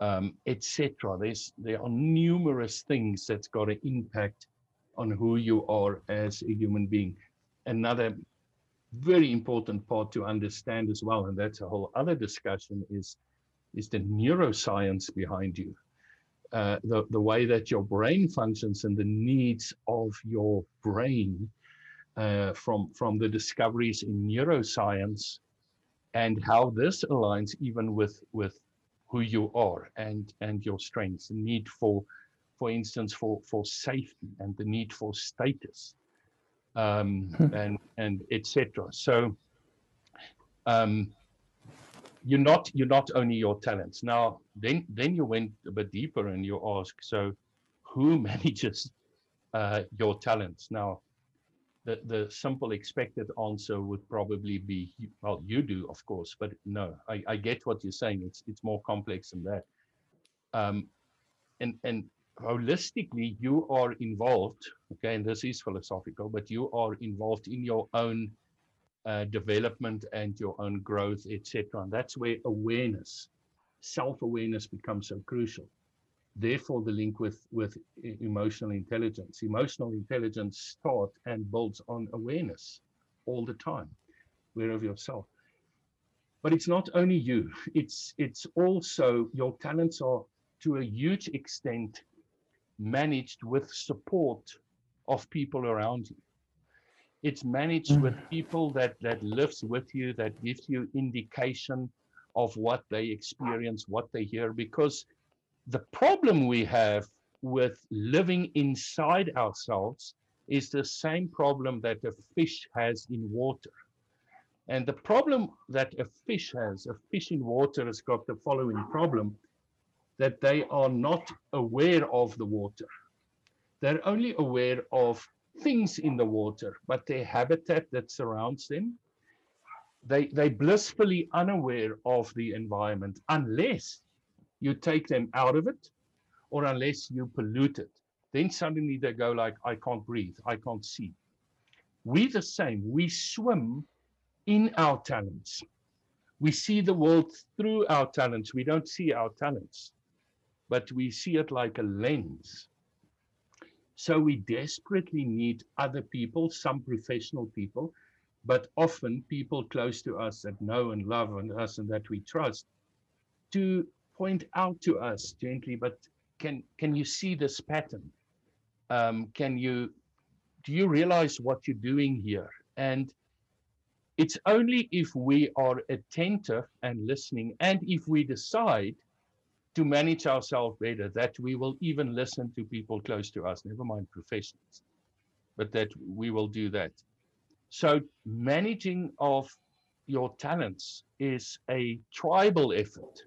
um, etc. There's there are numerous things that's got an impact on who you are as a human being. Another very important part to understand as well, and that's a whole other discussion, is, is the neuroscience behind you. Uh, the, the way that your brain functions and the needs of your brain uh, from, from the discoveries in neuroscience and how this aligns even with, with who you are and, and your strengths, the need for, for instance, for, for safety and the need for status um, hmm. and and etc. So um, you're not you're not only your talents. Now then then you went a bit deeper and you ask, so who manages uh, your talents? Now the the simple expected answer would probably be well you do of course, but no, I, I get what you're saying. It's it's more complex than that. Um, and and holistically you are involved okay and this is philosophical but you are involved in your own uh, development and your own growth etc and that's where awareness self-awareness becomes so crucial. Therefore the link with with emotional intelligence. Emotional intelligence starts and builds on awareness all the time. Aware of yourself. But it's not only you. It's it's also your talents are to a huge extent managed with support of people around you. It's managed mm. with people that that lives with you, that gives you indication of what they experience, what they hear. Because the problem we have with living inside ourselves is the same problem that a fish has in water. And the problem that a fish has, a fish in water has got the following problem that they are not aware of the water. They're only aware of things in the water, but their habitat that surrounds them, they, they blissfully unaware of the environment unless you take them out of it or unless you pollute it. Then suddenly they go like, I can't breathe, I can't see. We the same, we swim in our talents. We see the world through our talents. We don't see our talents but we see it like a lens. So we desperately need other people, some professional people, but often people close to us that know and love and us and that we trust to point out to us gently, but can can you see this pattern? Um, can you do you realize what you're doing here? And it's only if we are attentive and listening, and if we decide to manage ourselves better, that we will even listen to people close to us, never mind professionals, but that we will do that. So managing of your talents is a tribal effort.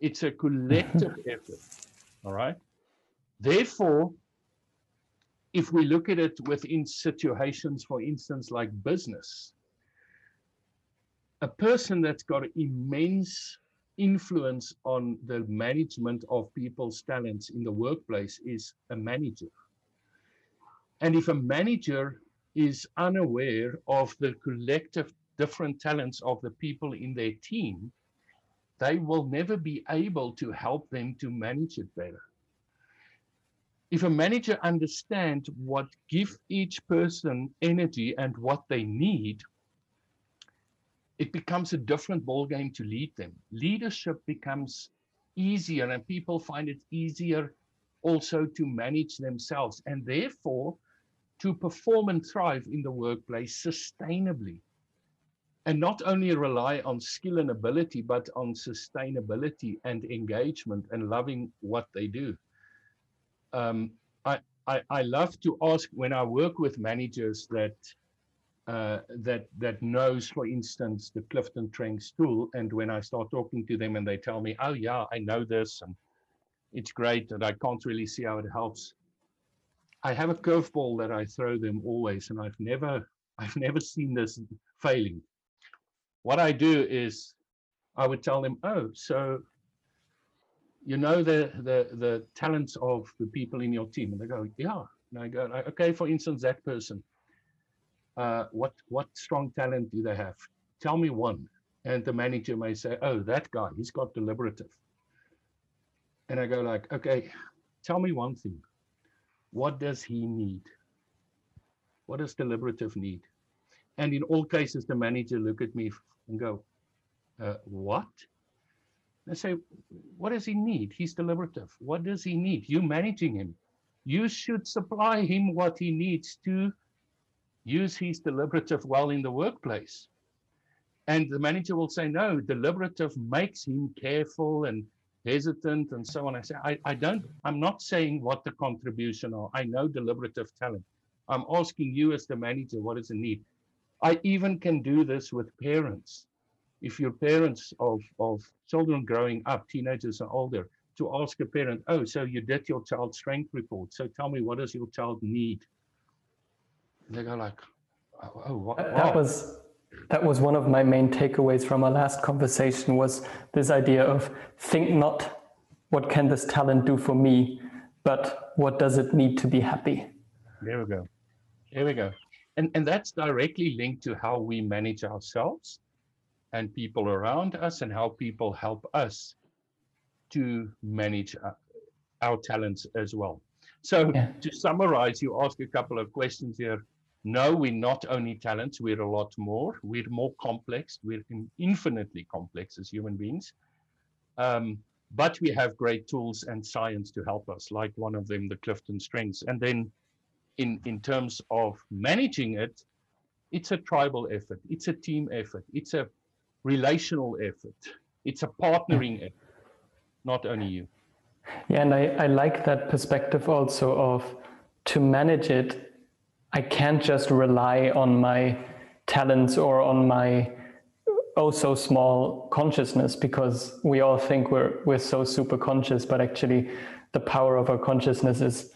It's a collective effort. All right. Therefore, if we look at it within situations, for instance, like business, a person that's got immense influence on the management of people's talents in the workplace is a manager. And if a manager is unaware of the collective different talents of the people in their team, they will never be able to help them to manage it better. If a manager understands what give each person energy and what they need, it becomes a different ball game to lead them. Leadership becomes easier, and people find it easier also to manage themselves and therefore to perform and thrive in the workplace sustainably. and not only rely on skill and ability, but on sustainability and engagement and loving what they do. Um, I, I, I love to ask when I work with managers that uh, that that knows, for instance, the Clifton Strengths tool, and when I start talking to them and they tell me, "Oh yeah, I know this and it's great," and I can't really see how it helps. I have a curveball that I throw them always, and I've never I've never seen this failing. What I do is I would tell them, "Oh, so you know the the the talents of the people in your team," and they go, "Yeah." And I go, "Okay, for instance, that person." Uh, what what strong talent do they have? Tell me one. And the manager may say, oh, that guy, he's got deliberative. And I go like, okay, tell me one thing. What does he need? What does deliberative need? And in all cases, the manager look at me and go, uh, what? I say, what does he need? He's deliberative. What does he need? You managing him. You should supply him what he needs to use his deliberative well in the workplace. And the manager will say, no, deliberative makes him careful and hesitant and so on. I say, I, I don't, I'm not saying what the contribution are. I know deliberative talent. I'm asking you as the manager, what is the need? I even can do this with parents. If you're parents of, of children growing up, teenagers and older, to ask a parent, oh, so you did your child strength report. So tell me, what does your child need? And they go like, oh, oh wow. that was that was one of my main takeaways from our last conversation was this idea of think not what can this talent do for me, but what does it need to be happy. There we go. There we go. And and that's directly linked to how we manage ourselves and people around us and how people help us to manage uh, our talents as well. So yeah. to summarize, you ask a couple of questions here no, we're not only talents, we're a lot more. We're more complex. We're infinitely complex as human beings. Um, but we have great tools and science to help us, like one of them, the Clifton Strengths. And then in, in terms of managing it, it's a tribal effort, it's a team effort, it's a relational effort, it's a partnering effort, not only you. Yeah, and I, I like that perspective also of to manage it I can't just rely on my talents or on my oh so small consciousness because we all think we're we're so super conscious, but actually the power of our consciousness is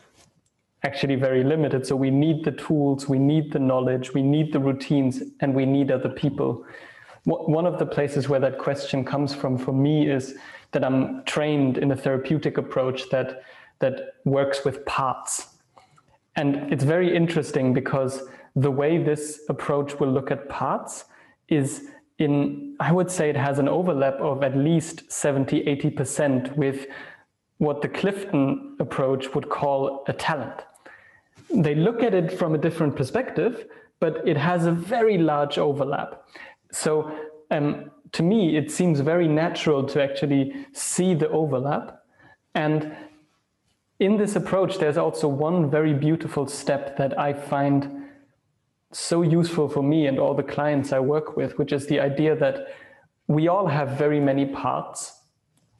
actually very limited. So we need the tools, we need the knowledge, we need the routines, and we need other people. One of the places where that question comes from for me is that I'm trained in a therapeutic approach that that works with parts and it's very interesting because the way this approach will look at parts is in, I would say it has an overlap of at least 70, 80% with what the Clifton approach would call a talent. They look at it from a different perspective, but it has a very large overlap. So um, to me, it seems very natural to actually see the overlap. And in this approach, there's also one very beautiful step that I find so useful for me and all the clients I work with, which is the idea that we all have very many parts.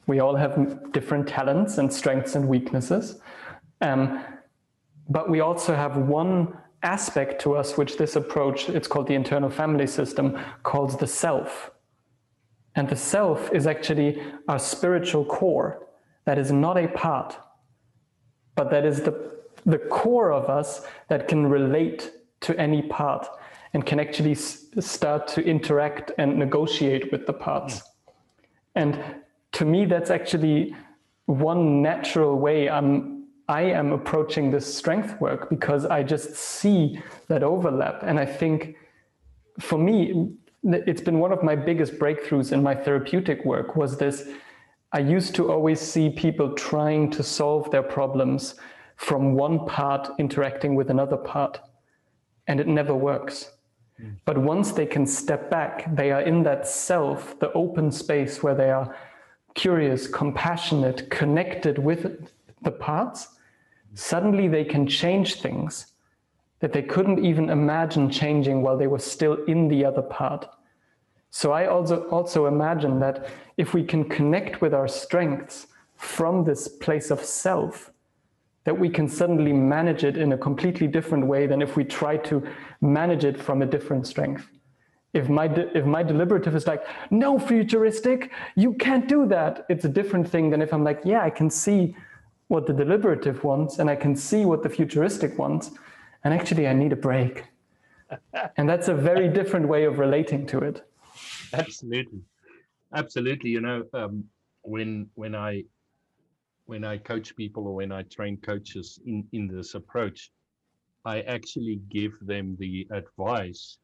We all have different talents and strengths and weaknesses. Um, but we also have one aspect to us, which this approach, it's called the internal family system, calls the self. And the self is actually our spiritual core that is not a part but that is the, the core of us that can relate to any part and can actually start to interact and negotiate with the parts. And to me, that's actually one natural way I'm, I am approaching this strength work because I just see that overlap. And I think for me, it's been one of my biggest breakthroughs in my therapeutic work was this I used to always see people trying to solve their problems from one part interacting with another part, and it never works. Mm. But once they can step back, they are in that self, the open space where they are curious, compassionate, connected with the parts. Suddenly they can change things that they couldn't even imagine changing while they were still in the other part. So I also also imagine that if we can connect with our strengths from this place of self, that we can suddenly manage it in a completely different way than if we try to manage it from a different strength. If my if my deliberative is like, no futuristic, you can't do that. It's a different thing than if I'm like, yeah, I can see what the deliberative wants and I can see what the futuristic wants, and actually I need a break. and that's a very different way of relating to it. Absolutely. Absolutely you know um, when when i when i coach people or when i train coaches in in this approach i actually give them the advice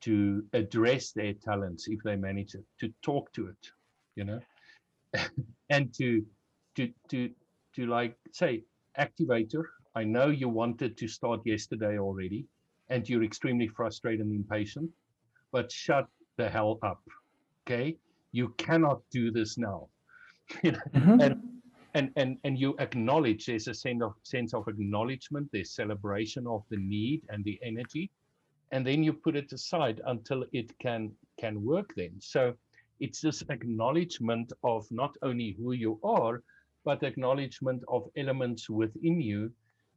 to address their talents if they manage it to talk to it you know and to to to to like say activator i know you wanted to start yesterday already and you're extremely frustrated and impatient but shut the hell up. Okay, you cannot do this now. mm-hmm. and, and and and you acknowledge there's a sense of sense of acknowledgement, there's celebration of the need and the energy, and then you put it aside until it can can work. Then so it's this acknowledgement of not only who you are, but acknowledgement of elements within you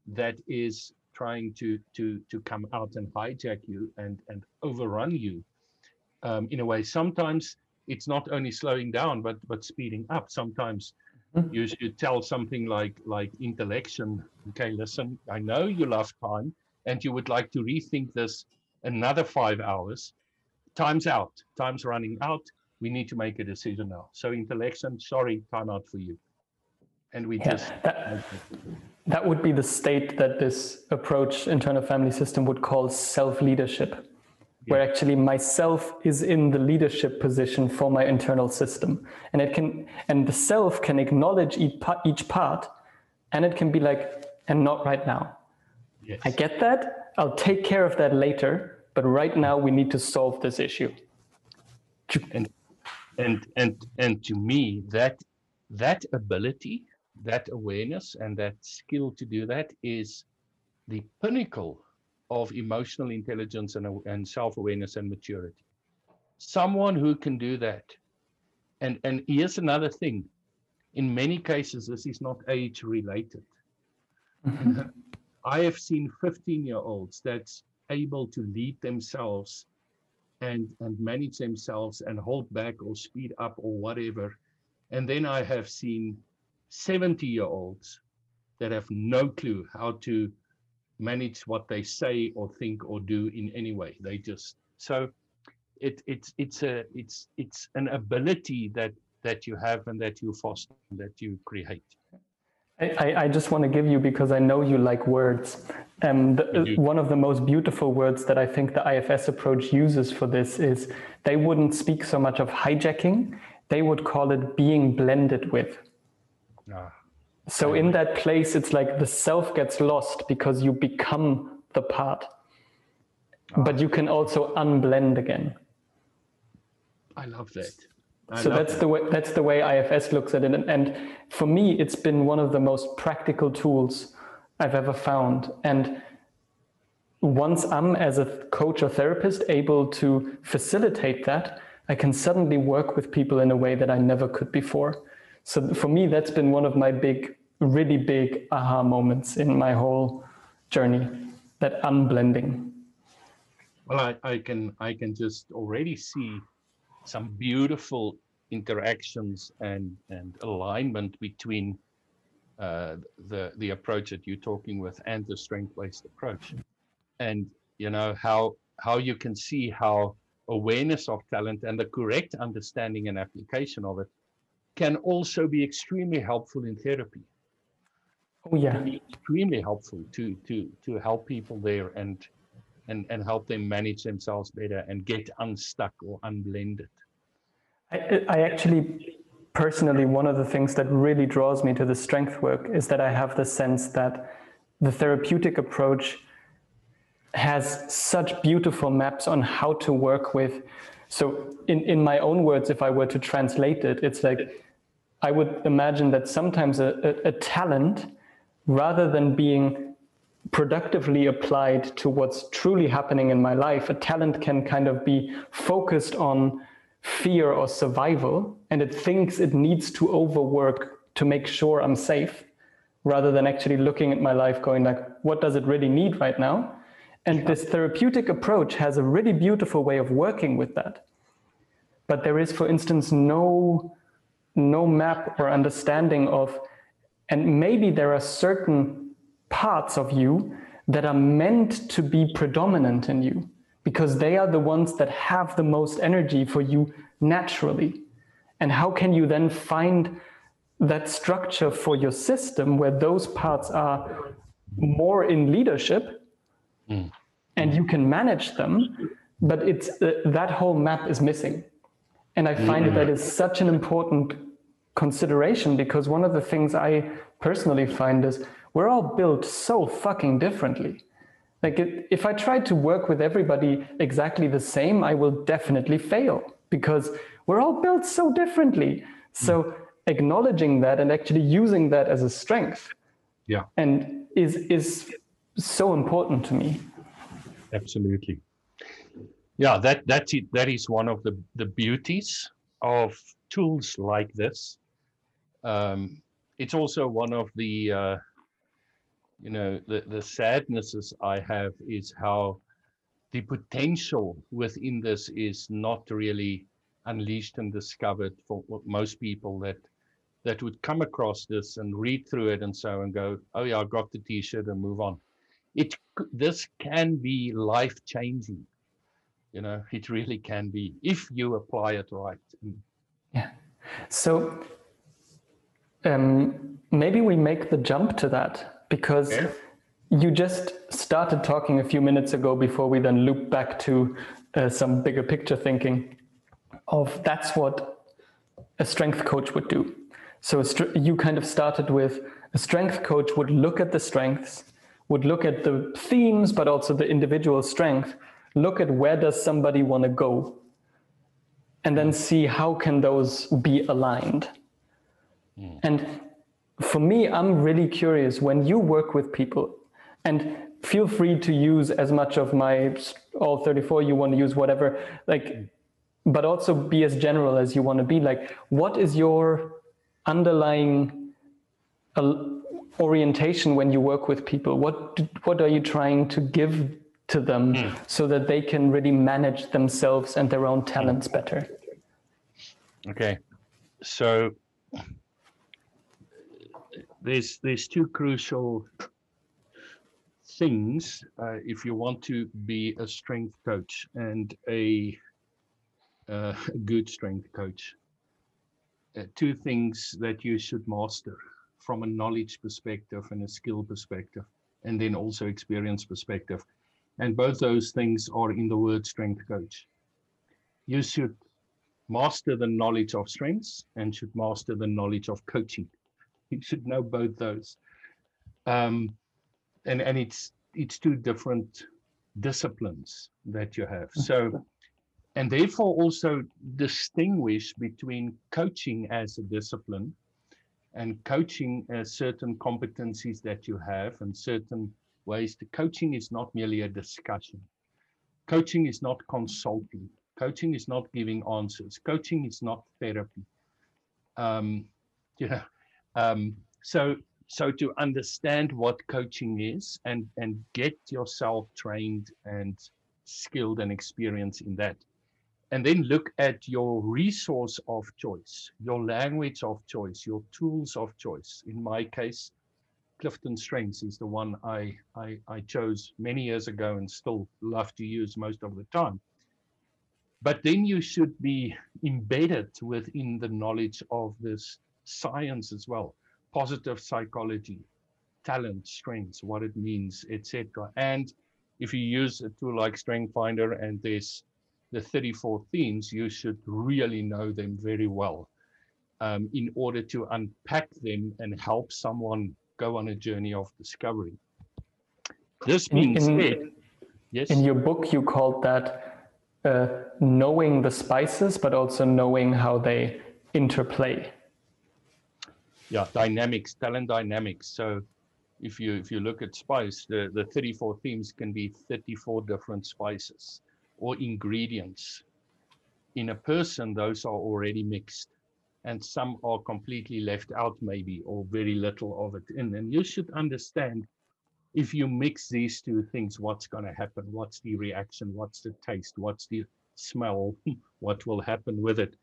that is trying to to to come out and hijack you and and overrun you um, in a way. Sometimes it's not only slowing down, but but speeding up. Sometimes mm-hmm. you should tell something like like intellection. Okay, listen, I know you love time, and you would like to rethink this another five hours. Time's out. Time's running out. We need to make a decision now. So intellection, sorry, time out for you. And we yeah, just that, that would be the state that this approach internal family system would call self-leadership where actually myself is in the leadership position for my internal system. And it can and the self can acknowledge each part, each part and it can be like and not right now. Yes. i get that. I'll take care of that later but right now we need to solve this issue. And and and and to me that that ability that awareness and that skill to do that is the pinnacle of emotional intelligence and, and self-awareness and maturity. Someone who can do that. And, and here's another thing. In many cases, this is not age related. Mm-hmm. I have seen 15 year olds that's able to lead themselves and, and manage themselves and hold back or speed up or whatever. And then I have seen 70 year olds that have no clue how to manage what they say or think or do in any way. They just so it it's it's a it's it's an ability that that you have and that you foster and that you create. I, I just want to give you because I know you like words. Um, the, one of the most beautiful words that I think the IFS approach uses for this is they wouldn't speak so much of hijacking, they would call it being blended with. Ah. So in that place, it's like the self gets lost because you become the part, ah. but you can also unblend again. I love that. I so that's that. the way that's the way IFS looks at it, and, and for me, it's been one of the most practical tools I've ever found. And once I'm as a coach or therapist able to facilitate that, I can suddenly work with people in a way that I never could before. So for me, that's been one of my big, really big aha moments in my whole journey, that unblending. Well, I, I can I can just already see some beautiful interactions and and alignment between uh, the the approach that you're talking with and the strength-based approach, and you know how how you can see how awareness of talent and the correct understanding and application of it can also be extremely helpful in therapy. Oh yeah, extremely helpful to to to help people there and and and help them manage themselves better and get unstuck or unblended. I, I actually personally one of the things that really draws me to the strength work is that I have the sense that the therapeutic approach has such beautiful maps on how to work with so in, in my own words if i were to translate it it's like I would imagine that sometimes a, a, a talent, rather than being productively applied to what's truly happening in my life, a talent can kind of be focused on fear or survival and it thinks it needs to overwork to make sure I'm safe rather than actually looking at my life going like what does it really need right now? And this therapeutic approach has a really beautiful way of working with that. But there is for instance no no map or understanding of and maybe there are certain parts of you that are meant to be predominant in you because they are the ones that have the most energy for you naturally. And how can you then find that structure for your system where those parts are more in leadership mm. and you can manage them, but it's uh, that whole map is missing. And I find mm-hmm. that is such an important consideration because one of the things I personally find is we're all built so fucking differently. Like if I try to work with everybody exactly the same, I will definitely fail because we're all built so differently. So mm. acknowledging that and actually using that as a strength, yeah, and is is so important to me. Absolutely. Yeah, that that's it. That is one of the the beauties of tools like this. Um, it's also one of the uh, you know the the sadnesses I have is how the potential within this is not really unleashed and discovered for most people that that would come across this and read through it and so and go, oh yeah, I got the T-shirt and move on. It this can be life changing. You know, it really can be if you apply it right. Yeah. So um, maybe we make the jump to that because you just started talking a few minutes ago before we then loop back to uh, some bigger picture thinking of that's what a strength coach would do. So you kind of started with a strength coach would look at the strengths, would look at the themes, but also the individual strength, look at where does somebody want to go, and then see how can those be aligned. Mm. And for me, I'm really curious when you work with people, and feel free to use as much of my all 34 you want to use, whatever. Like but also be as general as you want to be. Like, what is your underlying uh, orientation when you work with people? What what are you trying to give to them mm. so that they can really manage themselves and their own talents better? Okay, so there's there's two crucial things uh, if you want to be a strength coach and a uh, a good strength coach. Uh, two things that you should master from a knowledge perspective and a skill perspective, and then also experience perspective. And both those things are in the word strength coach. You should master the knowledge of strengths and should master the knowledge of coaching. You should know both those. Um, and and it's it's two different disciplines that you have. So and therefore also distinguish between coaching as a discipline and coaching as certain competencies that you have and certain ways the coaching is not merely a discussion. Coaching is not consulting. Coaching is not giving answers. Coaching is not therapy. Um, you know um, so so to understand what coaching is and and get yourself trained and skilled and experienced in that. And then look at your resource of choice, your language of choice, your tools of choice. In my case, Clifton Strengths is the one I, I, I chose many years ago and still love to use most of the time. But then you should be embedded within the knowledge of this science as well, positive psychology, talent, strengths, what it means, etc. And if you use a tool like Strength Finder and there's the 34 themes, you should really know them very well um, in order to unpack them and help someone go on a journey of discovery. This means in, yes. In your book, you called that uh, knowing the spices, but also knowing how they interplay. Yeah, dynamics, talent dynamics. So if you if you look at spice, the, the 34 themes can be 34 different spices or ingredients. In a person, those are already mixed and some are completely left out maybe or very little of it in. And you should understand if you mix these two things, what's going to happen? What's the reaction? What's the taste? What's the smell? what will happen with it?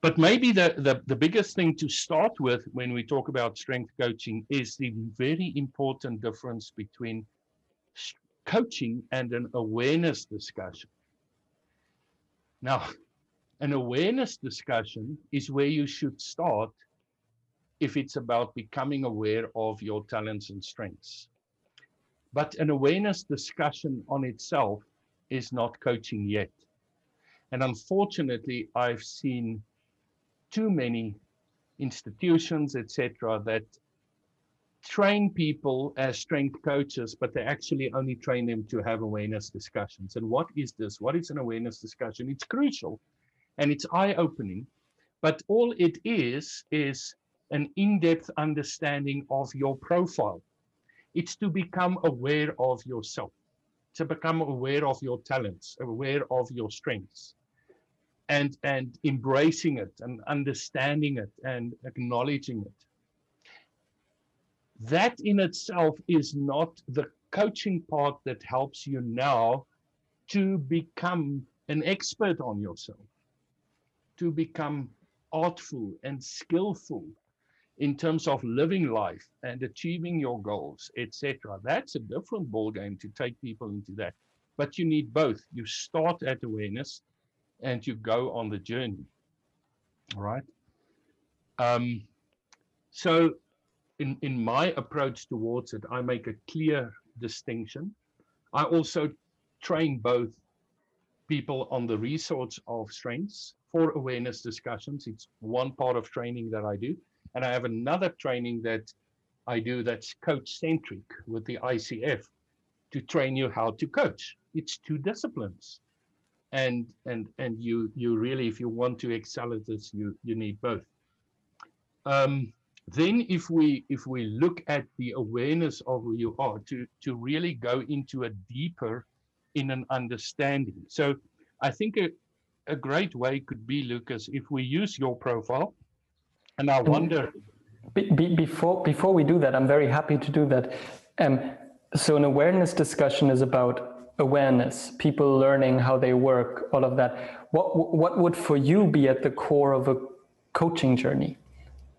But maybe the, the, the biggest thing to start with when we talk about strength coaching is the very important difference between coaching and an awareness discussion. Now, an awareness discussion is where you should start if it's about becoming aware of your talents and strengths. But an awareness discussion on itself is not coaching yet. And unfortunately, I've seen too many institutions, etc., that train people as strength coaches, but they actually only train them to have awareness discussions. And what is this? What is an awareness discussion? It's crucial and it's eye opening, but all it is is an in depth understanding of your profile. It's to become aware of yourself, to become aware of your talents, aware of your strengths and and embracing it and understanding it and acknowledging it that in itself is not the coaching part that helps you now to become an expert on yourself to become artful and skillful in terms of living life and achieving your goals etc that's a different ball game to take people into that but you need both you start at awareness and you go on the journey. All right. Um, so, in, in my approach towards it, I make a clear distinction. I also train both people on the resource of strengths for awareness discussions. It's one part of training that I do. And I have another training that I do that's coach centric with the ICF to train you how to coach. It's two disciplines and and and you you really if you want to excel at this you you need both um, then if we if we look at the awareness of who you are to to really go into a deeper in an understanding so i think a, a great way could be lucas if we use your profile and i wonder be, be, before before we do that i'm very happy to do that um, so an awareness discussion is about awareness, people learning how they work, all of that. What what would for you be at the core of a coaching journey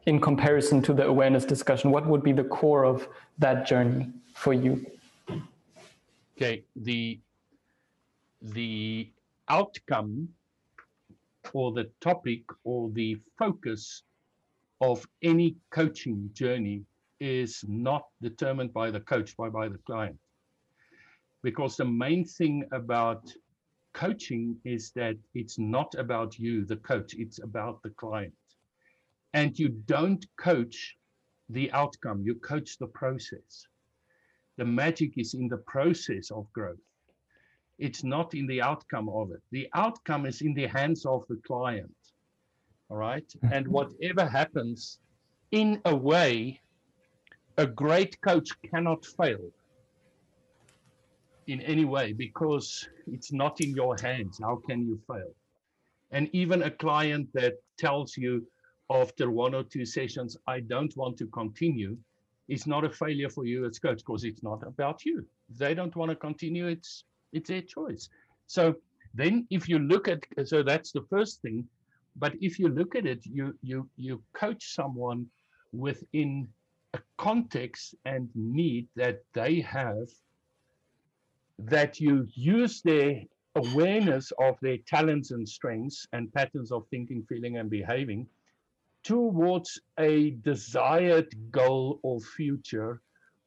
in comparison to the awareness discussion? What would be the core of that journey for you? Okay, the the outcome or the topic or the focus of any coaching journey is not determined by the coach, by, by the client because the main thing about coaching is that it's not about you, the coach, it's about the client. And you don't coach the outcome, you coach the process. The magic is in the process of growth. It's not in the outcome of it. The outcome is in the hands of the client. All right. Mm-hmm. And whatever happens, in a way, a great coach cannot fail in any way because it's not in your hands. How can you fail? And even a client that tells you after one or two sessions, I don't want to continue, is not a failure for you as coach because it's not about you. If they don't want to continue, it's it's their choice. So then if you look at so that's the first thing. But if you look at it, you you you coach someone within a context and need that they have that you use their awareness of their talents and strengths and patterns of thinking, feeling, and behaving towards a desired goal or future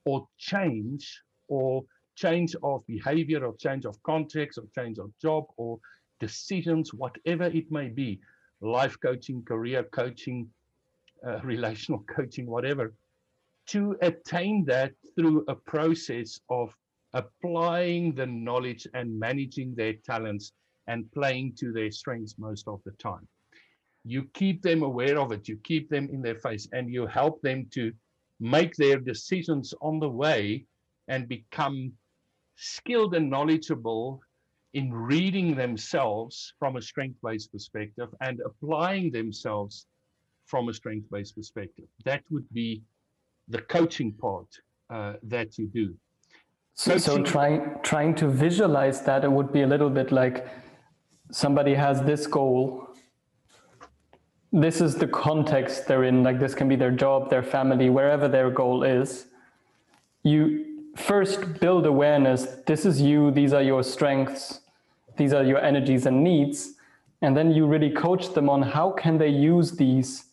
or change or change of behavior or change of context or change of job or decisions, whatever it may be, life coaching, career coaching, uh, relational coaching, whatever, to attain that through a process of applying the knowledge and managing their talents and playing to their strengths most of the time. You keep them aware of it, you keep them in their face, and you help them to make their decisions on the way and become skilled and knowledgeable in reading themselves from a strength-based perspective and applying themselves from a strength-based perspective. That would be the coaching part uh, that you do. So, so trying trying to visualize that, it would be a little bit like somebody has this goal. This is the context they're in. Like this can be their job, their family, wherever their goal is. You first build awareness. This is you. These are your strengths. These are your energies and needs. And then you really coach them on how can they use these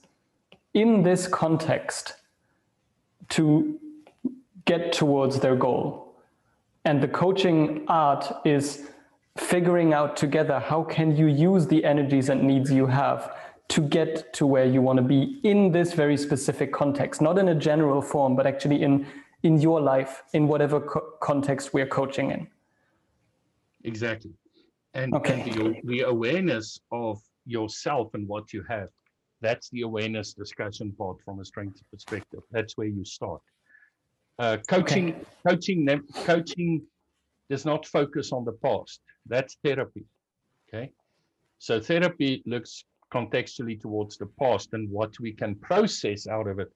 in this context to get towards their goal. And the coaching art is figuring out together how can you use the energies and needs you have to get to where you want to be in this very specific context, not in a general form, but actually in in your life, in whatever co- context we're coaching in. Exactly. And, okay. and the, the awareness of yourself and what you have, that's the awareness discussion part from a strength perspective. That's where you start. Uh, coaching, okay. coaching, coaching does not focus on the past. That's therapy. Okay. So therapy looks contextually towards the past and what we can process out of it.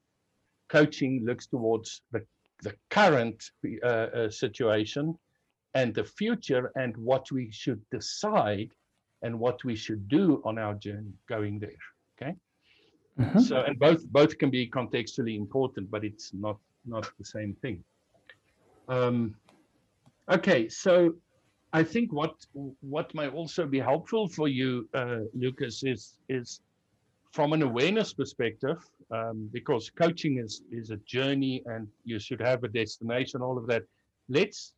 Coaching looks towards the, the current uh, uh, situation and the future and what we should decide and what we should do on our journey going there. Okay. Mm-hmm. So and both both can be contextually important, but it's not not the same thing. Um, okay, so I think what what might also be helpful for you, uh, Lucas, is is from an awareness perspective, um, because coaching is is a journey and you should have a destination, all of that. Let's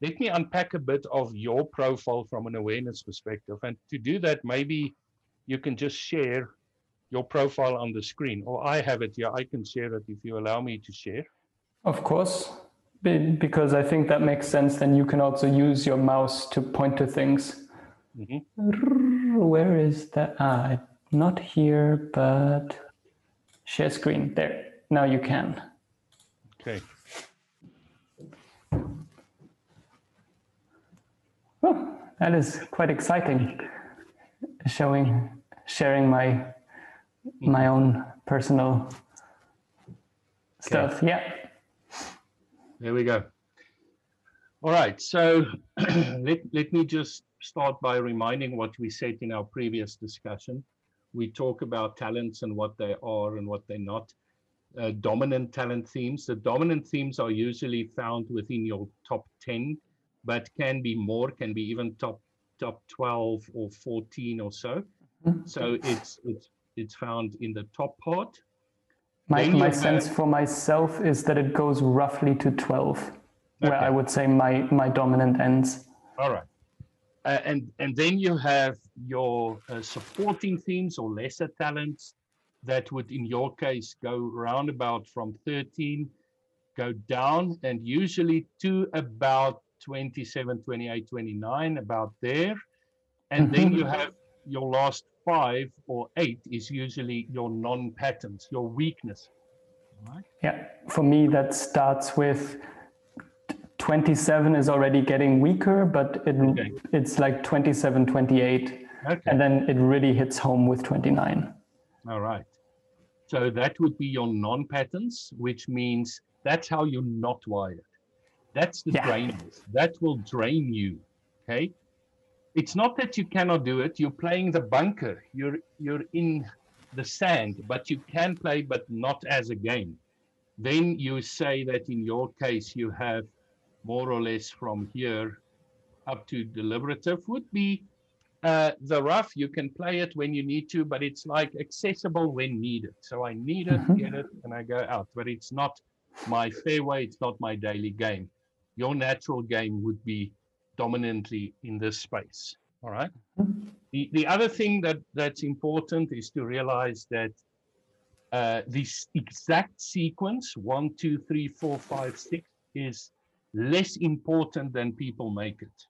let me unpack a bit of your profile from an awareness perspective, and to do that, maybe you can just share your profile on the screen, or I have it here. I can share it if you allow me to share. Of course, because I think that makes sense. Then you can also use your mouse to point to things. Mm-hmm. Where is that? Ah, not here, but share screen. There. Now you can. Okay. Oh, that is quite exciting. Showing, sharing my my own personal stuff. Okay. Yeah. There we go. All right, so let, let me just start by reminding what we said in our previous discussion. We talk about talents and what they are and what they're not. Uh, dominant talent themes. The dominant themes are usually found within your top 10, but can be more, can be even top top 12 or 14 or so. Mm-hmm. So it's it's it's found in the top part my, my sense for myself is that it goes roughly to 12, okay. where I would say my, my dominant ends. All right. Uh, and, and then you have your uh, supporting themes or lesser talents that would, in your case, go roundabout from 13, go down, and usually to about 27, 28, 29, about there. And then you have your last five or eight is usually your non-patterns, your weakness. Right? Yeah, for me that starts with 27 is already getting weaker, but it, okay. it's like 27, 28. Okay. And then it really hits home with 29. All right. So that would be your non-patterns, which means that's how you're not wired. That's the yeah. drain. That will drain you. Okay it's not that you cannot do it you're playing the bunker you're you're in the sand but you can play but not as a game then you say that in your case you have more or less from here up to deliberative would be uh, the rough you can play it when you need to but it's like accessible when needed so i need it mm-hmm. get it and i go out but it's not my fairway it's not my daily game your natural game would be dominantly in this space. All right. The, the other thing that, that's important is to realize that uh, this exact sequence, one, two, three, four, five, six, is less important than people make it.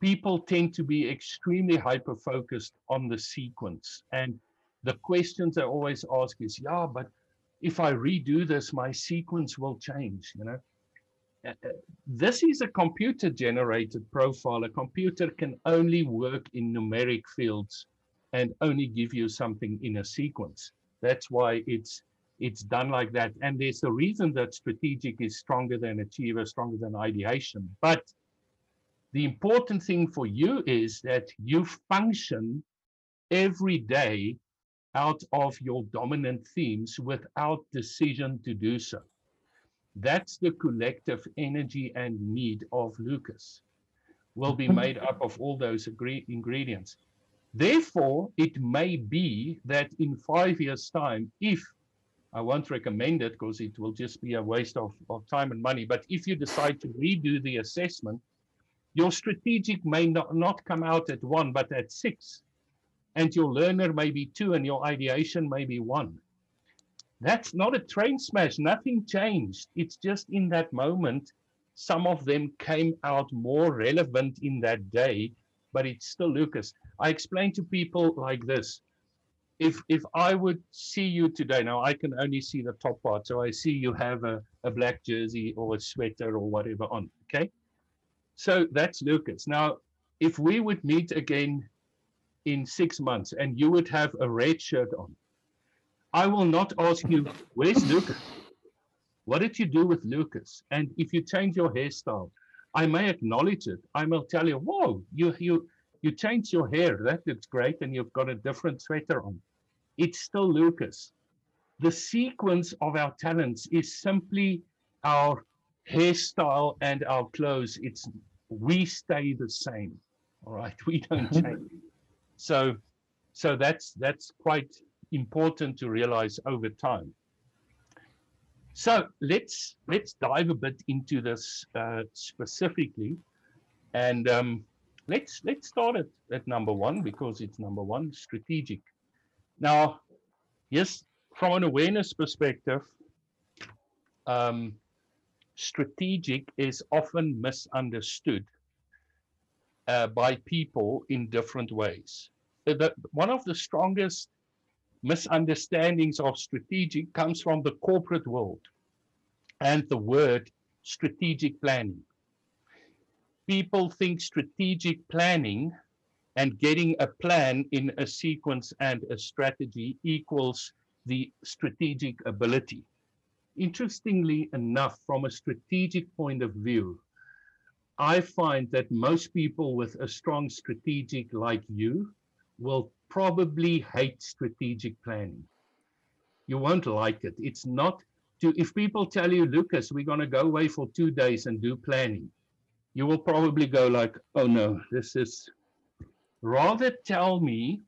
People tend to be extremely hyper focused on the sequence. And the questions I always ask is, yeah, but if I redo this, my sequence will change, you know. Uh, uh, this is a computer generated profile. A computer can only work in numeric fields and only give you something in a sequence. That's why it's it's done like that. And there's a reason that strategic is stronger than achiever, stronger than ideation. But the important thing for you is that you function every day out of your dominant themes without decision to do so. That's the collective energy and need of Lucas will be made up of all those ingredients. Therefore, it may be that in five years' time, if I won't recommend it because it will just be a waste of, of time and money. But if you decide to redo the assessment, your strategic may not, not come out at one, but at six. And your learner may be two and your ideation may be one. That's not a train smash. Nothing changed. It's just in that moment, some of them came out more relevant in that day, but it's still Lucas. I explain to people like this if if I would see you today, now I can only see the top part, so I see you have a, a black jersey or a sweater or whatever on, okay? So that's Lucas. Now, if we would meet again in six months and you would have a red shirt on, I will not ask you, where's Lucas? What did you do with Lucas? And if you change your hairstyle, I may acknowledge it. I will tell you, whoa, you you you changed your hair. That looks great, and you've got a different sweater on it's still Lucas. The sequence of our talents is simply our hairstyle and our clothes. It's we stay the same. All right, we don't change. So, so that's that's quite important to realize over time. So let's let's dive a bit into this uh, specifically, and um, let's let's start at, at number one because it's number one strategic. Now, yes, from an awareness perspective, um, strategic is often misunderstood uh, by people in different ways. The, one of the strongest misunderstandings of strategic comes from the corporate world and the word strategic planning. People think strategic planning and getting a plan in a sequence and a strategy equals the strategic ability. Interestingly enough, from a strategic point of view, I find that most people with a strong strategic like you will probably hate strategic planning. You won't like it. It's not to, if people tell you, Lucas, we're going to go away for two days and do planning, you will probably go like, oh no, this is Rather tell me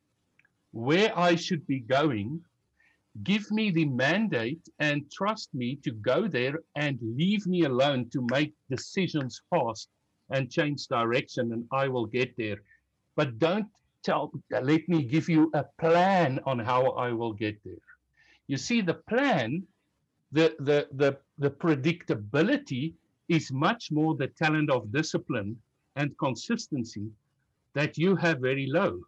where I should be going, give me the mandate and trust me to go there and leave me alone to make decisions fast and change direction and I will get there. But don't tell, let me give you a plan on how I will get there. You see, the plan, the, the, the, the predictability is much more the talent of discipline and consistency that you have very low.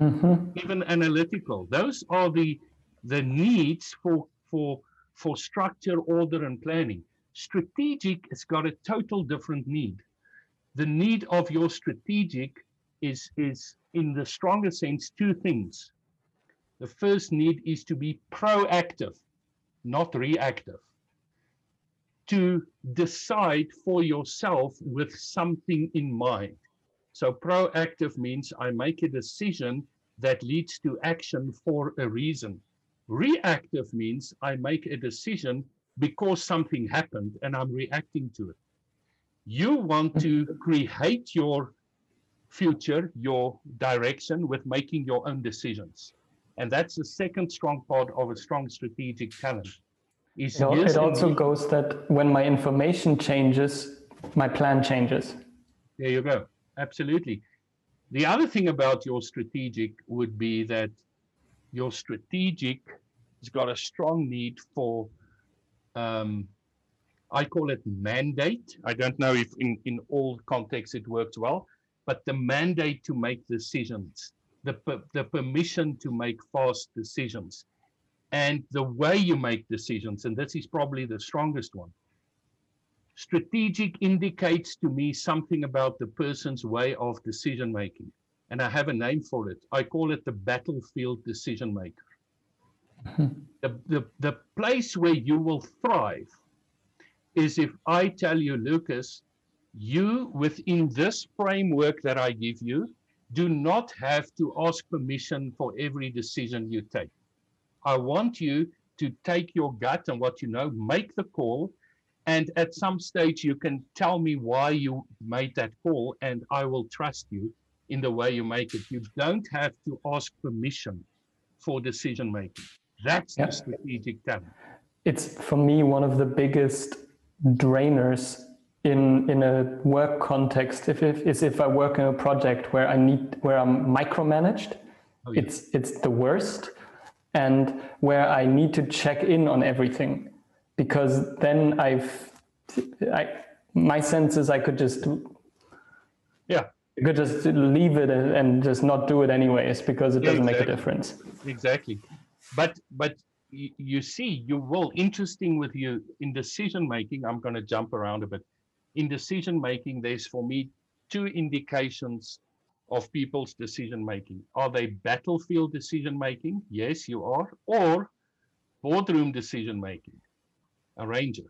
Mm-hmm. Even analytical. Those are the the needs for for for structure, order, and planning. Strategic has got a total different need. The need of your strategic is is in the stronger sense two things. The first need is to be proactive, not reactive. To decide for yourself with something in mind. So proactive means I make a decision that leads to action for a reason. Reactive means I make a decision because something happened and I'm reacting to it. You want to create your future, your direction with making your own decisions. And that's the second strong part of a strong strategic talent. Is it also goes that when my information changes, my plan changes. There you go. Absolutely. The other thing about your strategic would be that your strategic has got a strong need for, um, I call it mandate. I don't know if in, in all contexts it works well, but the mandate to make decisions, the, the permission to make fast decisions. and the way you make decisions. And this is probably the strongest one. Strategic indicates to me something about the person's way of decision making. And I have a name for it. I call it the battlefield decision maker. Hmm. the, the, the place where you will thrive is if I tell you, Lucas, you within this framework that I give you do not have to ask permission for every decision you take. I want you to take your gut and what you know, make the call, and at some stage you can tell me why you made that call, and I will trust you in the way you make it. You don't have to ask permission for decision making. That's the strategic talent. It's for me one of the biggest drainers in in a work context if, if is if I work in a project where I need where I'm micromanaged oh, yeah. it's it's the worst and where I need to check in on everything because then I've I my sense is I could just yeah I could just leave it and just not do it anyways because it doesn't exactly. make a difference exactly but but you see you will interesting with you in decision making i'm going to jump around a bit in decision making, there's for me two indications of people's decision making. Are they battlefield decision making? Yes, you are. Or boardroom decision making, arranger.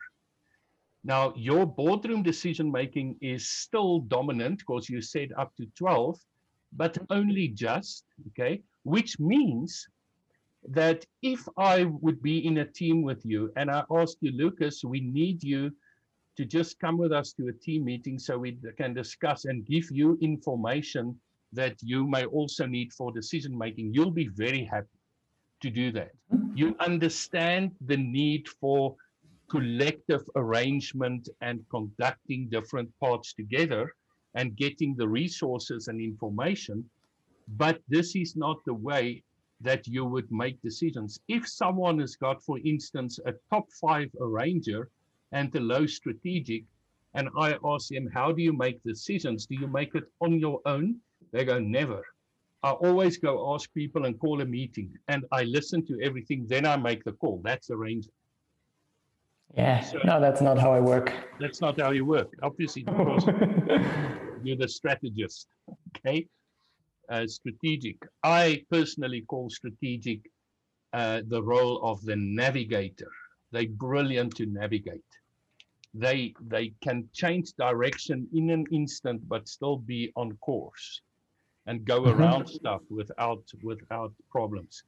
Now, your boardroom decision making is still dominant because you said up to 12, but only just, okay? Which means that if I would be in a team with you and I ask you, Lucas, we need you to just come with us to a team meeting so we can discuss and give you information that you may also need for decision making. You'll be very happy to do that. You understand the need for collective arrangement and conducting different parts together and getting the resources and information. But this is not the way that you would make decisions. If someone has got, for instance, a top five arranger and the low strategic. And I ask them, how do you make decisions? Do you make it on your own? They go, never. I always go ask people and call a meeting and I listen to everything. Then I make the call. That's arrangement. Yeah, so, no, that's not how I work. That's not how you work. Obviously, because you're the strategist. Okay. Uh, strategic. I personally call strategic uh, the role of the navigator. They're brilliant to navigate they they can change direction in an instant but still be on course and go mm-hmm. around stuff without without problems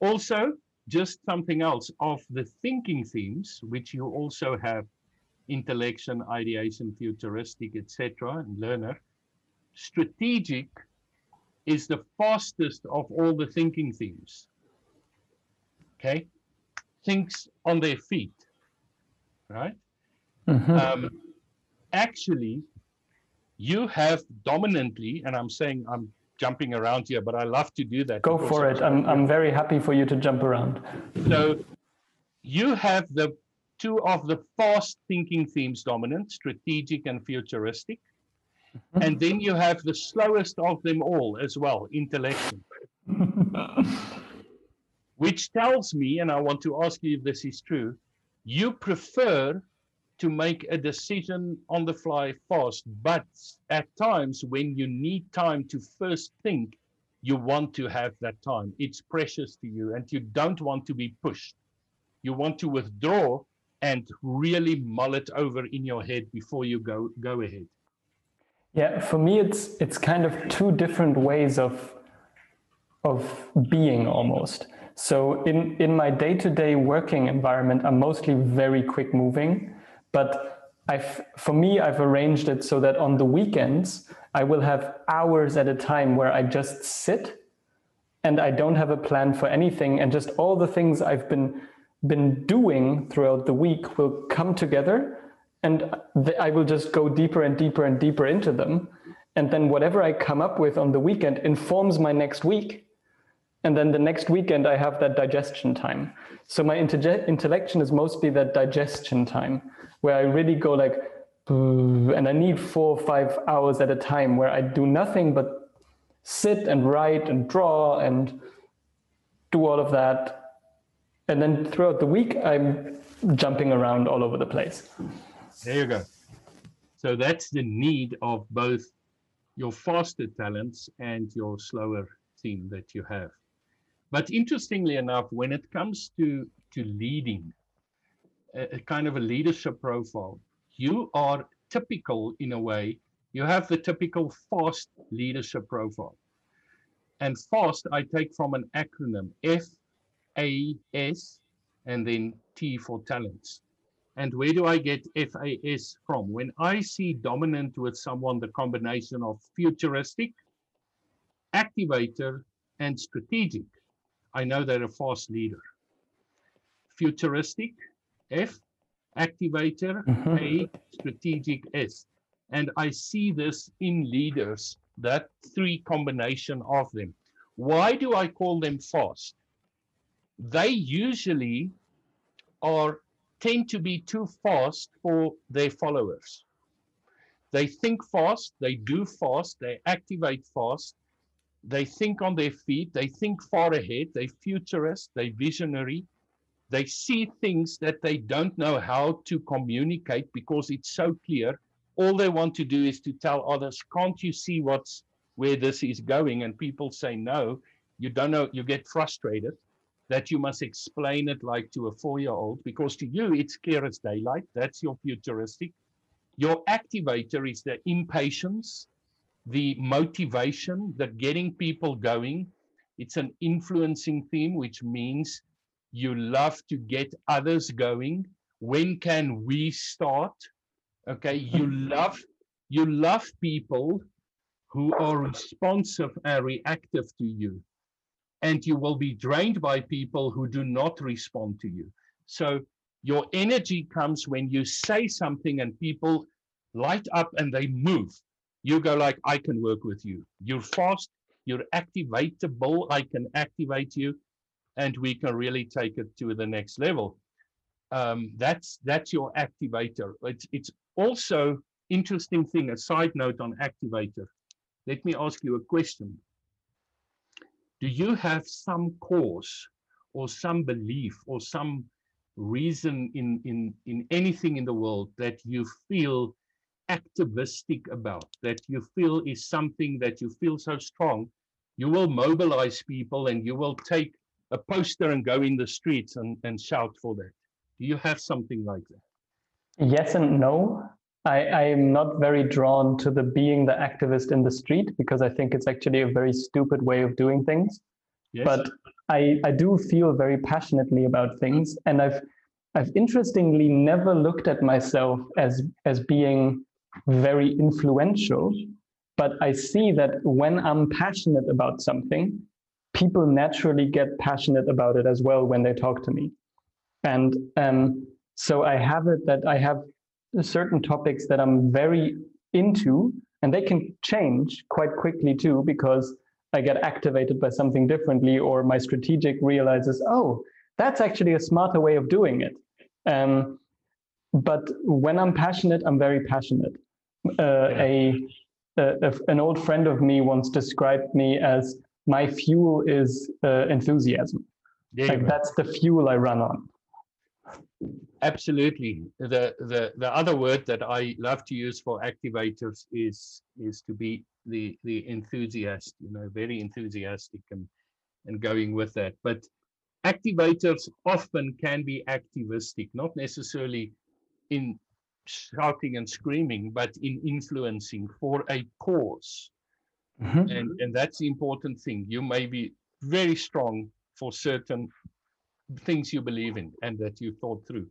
also just something else. Of the thinking themes which you also have intellection ideation futuristic etc and learner strategic is the fastest of all the thinking themes. Okay? Thinks on their feet right? Mm-hmm. Um, actually, you have dominantly, and I'm saying I'm jumping around here, but I love to do that. Go for it. I'm, I'm very happy for you to jump around. So you have the two of the fast thinking themes dominant, strategic and futuristic. Mm-hmm. And then you have the slowest of them all as well, intellectual. Which tells me, and I want to ask you if this is true, you prefer to make a decision on the fly fast. But at times when you need time to first think, you want to have that time. It's precious to you and you don't want to be pushed. You want to withdraw and really mull it over in your head before you go go ahead. Yeah, for me it's it's kind of two different ways of of being almost. So in in my day-to-day working environment, I'm mostly very quick moving but I've, for me, I've arranged it so that on the weekends, I will have hours at a time where I just sit and I don't have a plan for anything. And just all the things I've been, been doing throughout the week will come together and I will just go deeper and deeper and deeper into them. And then whatever I come up with on the weekend informs my next week. And then the next weekend, I have that digestion time. So my intellection is mostly that digestion time where I really go like, and I need four or five hours at a time where I do nothing but sit and write and draw and do all of that. and then throughout the week, I'm jumping around all over the place. There you go. So that's the need of both your faster talents and your slower team that you have. But interestingly enough, when it comes to, to leading, a, kind of a leadership profile, you are typical in a way. You have the typical fast leadership profile. And fast, I take from an acronym F A S and then T for talents. And where do I get FAS from? When I see dominant with someone, the combination of futuristic, activator, and strategic, I know they're a fast leader. Futuristic, F, activator, mm-hmm. A, strategic, S. And I see this in leaders, that three combination of them. Why do I call them fast? They usually are tend to be too fast for their followers. They think fast, they do fast, they activate fast, they think on their feet, they think far ahead, they futurist, they visionary, they see things that they don't know how to communicate because it's so clear. All they want to do is to tell others, can't you see what's where this is going? And people say no, you don't know, you get frustrated that you must explain it like to a four-year-old because to you it's clear as daylight. That's your futuristic. Your activator is the impatience, the motivation, the getting people going. It's an influencing theme, which means you love to get others going. When can we start? Okay, you love you love people who are responsive and reactive to you and you will be drained by people who do not respond to you. So your energy comes when you say something and people light up and they move. You go like, I can work with you. You're fast, you're activatable, I can activate you, and we can really take it to the next level. Um, that's that's your activator. It's it's also interesting thing, a side note on activator. Let me ask you a question do you have some cause or some belief or some reason in, in, in anything in the world that you feel activistic about, that you feel is something that you feel so strong, you will mobilize people and you will take a poster and go in the streets and, and shout for that. Do you have something like that? Yes and no. I, I am not very drawn to the being the activist in the street because I think it's actually a very stupid way of doing things. Yes. But I, I do feel very passionately about things. And I've I've interestingly never looked at myself as as being very influential, but I see that when I'm passionate about something, people naturally get passionate about it as well when they talk to me. And um, so I have it that I have certain topics that I'm very into, and they can change quite quickly too, because I get activated by something differently, or my strategic realizes, oh, that's actually a smarter way of doing it. Um, but when I'm passionate, I'm very passionate. Uh, a, a, an old friend of me once described me as my fuel is uh, enthusiasm. like that's the fuel I run on. Absolutely. The, the the other word that I love to use for activators is is to be the the enthusiast, you know, very enthusiastic and and going with that. But activators often can be activistic, not necessarily in shouting and screaming, but in influencing for a because mm-hmm. And and that's the important thing. You may be very strong for certain things you believe in and that you thought through.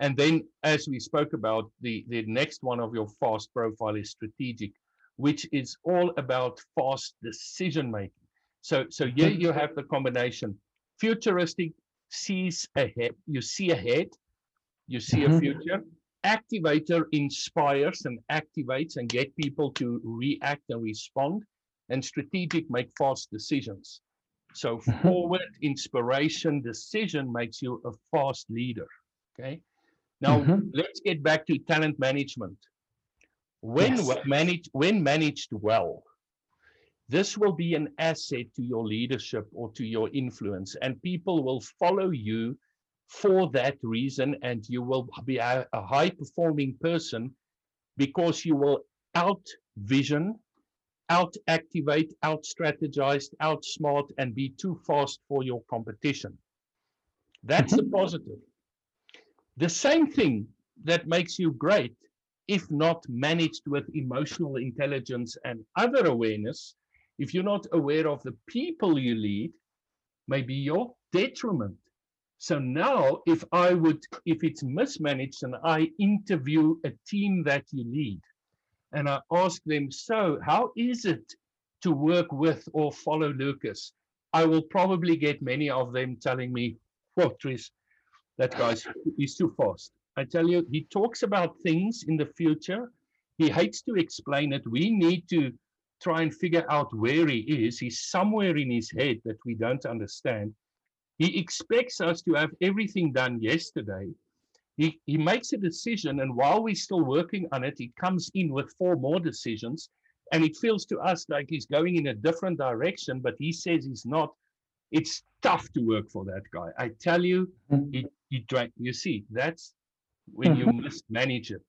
And then, as we spoke about, the, the next one of your fast profile is strategic, which is all about fast decision making. So, so here you have the combination. Futuristic sees ahead, you see ahead, you see mm-hmm. a future. Activator inspires and activates and get people to react and respond. And strategic make fast decisions. So mm-hmm. forward inspiration decision makes you a fast leader. Okay. Now mm-hmm. let's get back to talent management. When yes. managed when managed well, this will be an asset to your leadership or to your influence, and people will follow you for that reason, and you will be a, a high performing person because you will out vision, out activate, out strategize, outsmart, and be too fast for your competition. That's mm-hmm. a positive. The same thing that makes you great, if not managed with emotional intelligence and other awareness, if you're not aware of the people you lead, may be your detriment. So now, if I would, if it's mismanaged and I interview a team that you lead, and I ask them, so how is it to work with or follow Lucas? I will probably get many of them telling me, "What, that guy's he's too fast." I tell you, he talks about things in the future. He hates to explain it. We need to try and figure out where he is. He's somewhere in his head that we don't understand. He expects us to have everything done yesterday. He, he makes a decision, and while we're still working on it, he comes in with four more decisions. And it feels to us like he's going in a different direction, but he says he's not. It's tough to work for that guy. I tell you, mm-hmm. he, he drank. You see, that's when you mm-hmm. mismanage it.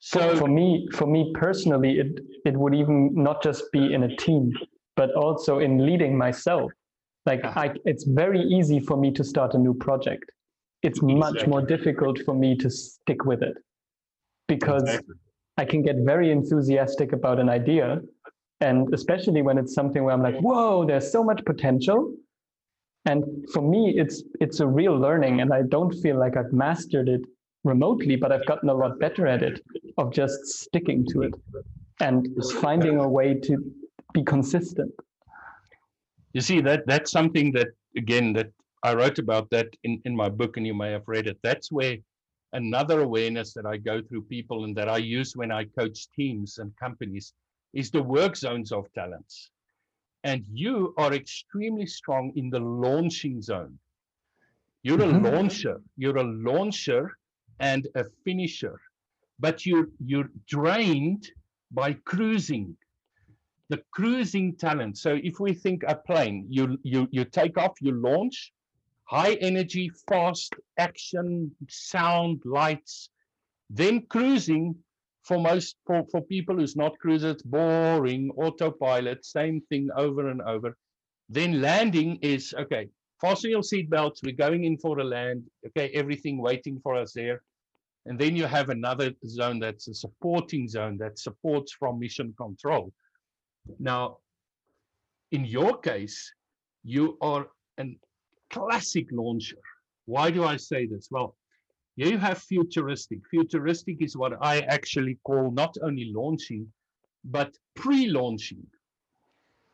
So for, for me, for me personally, it it would even not just be in a team, but also in leading myself. Like ah. I, it's very easy for me to start a new project. It's exactly. much more difficult for me to stick with it because exactly. I can get very enthusiastic about an idea. And especially when it's something where I'm like, whoa, there's so much potential. And for me, it's it's a real learning, and I don't feel like I've mastered it remotely, but I've gotten a lot better at it of just sticking to it and finding a way to be consistent. You see that that's something that again that I wrote about that in, in my book, and you may have read it. That's where another awareness that I go through people and that I use when I coach teams and companies is the work zones of talents. And you are extremely strong in the launching zone. You're mm-hmm. a launcher. You're a launcher and a finisher, but you're you're drained by cruising the cruising talent. So if we think a plane, you you you take off, you launch, high energy, fast action, sound, lights, then cruising for most for, for people who's not cruisers, boring, autopilot, same thing over and over. Then landing is okay, fasten your seatbelts, we're going in for a land, okay, everything waiting for us there. And then you have another zone that's a supporting zone that supports from mission control. Now, in your case, you are a classic launcher. Why do I say this? Well, you have futuristic. Futuristic is what I actually call not only launching, but pre-launching.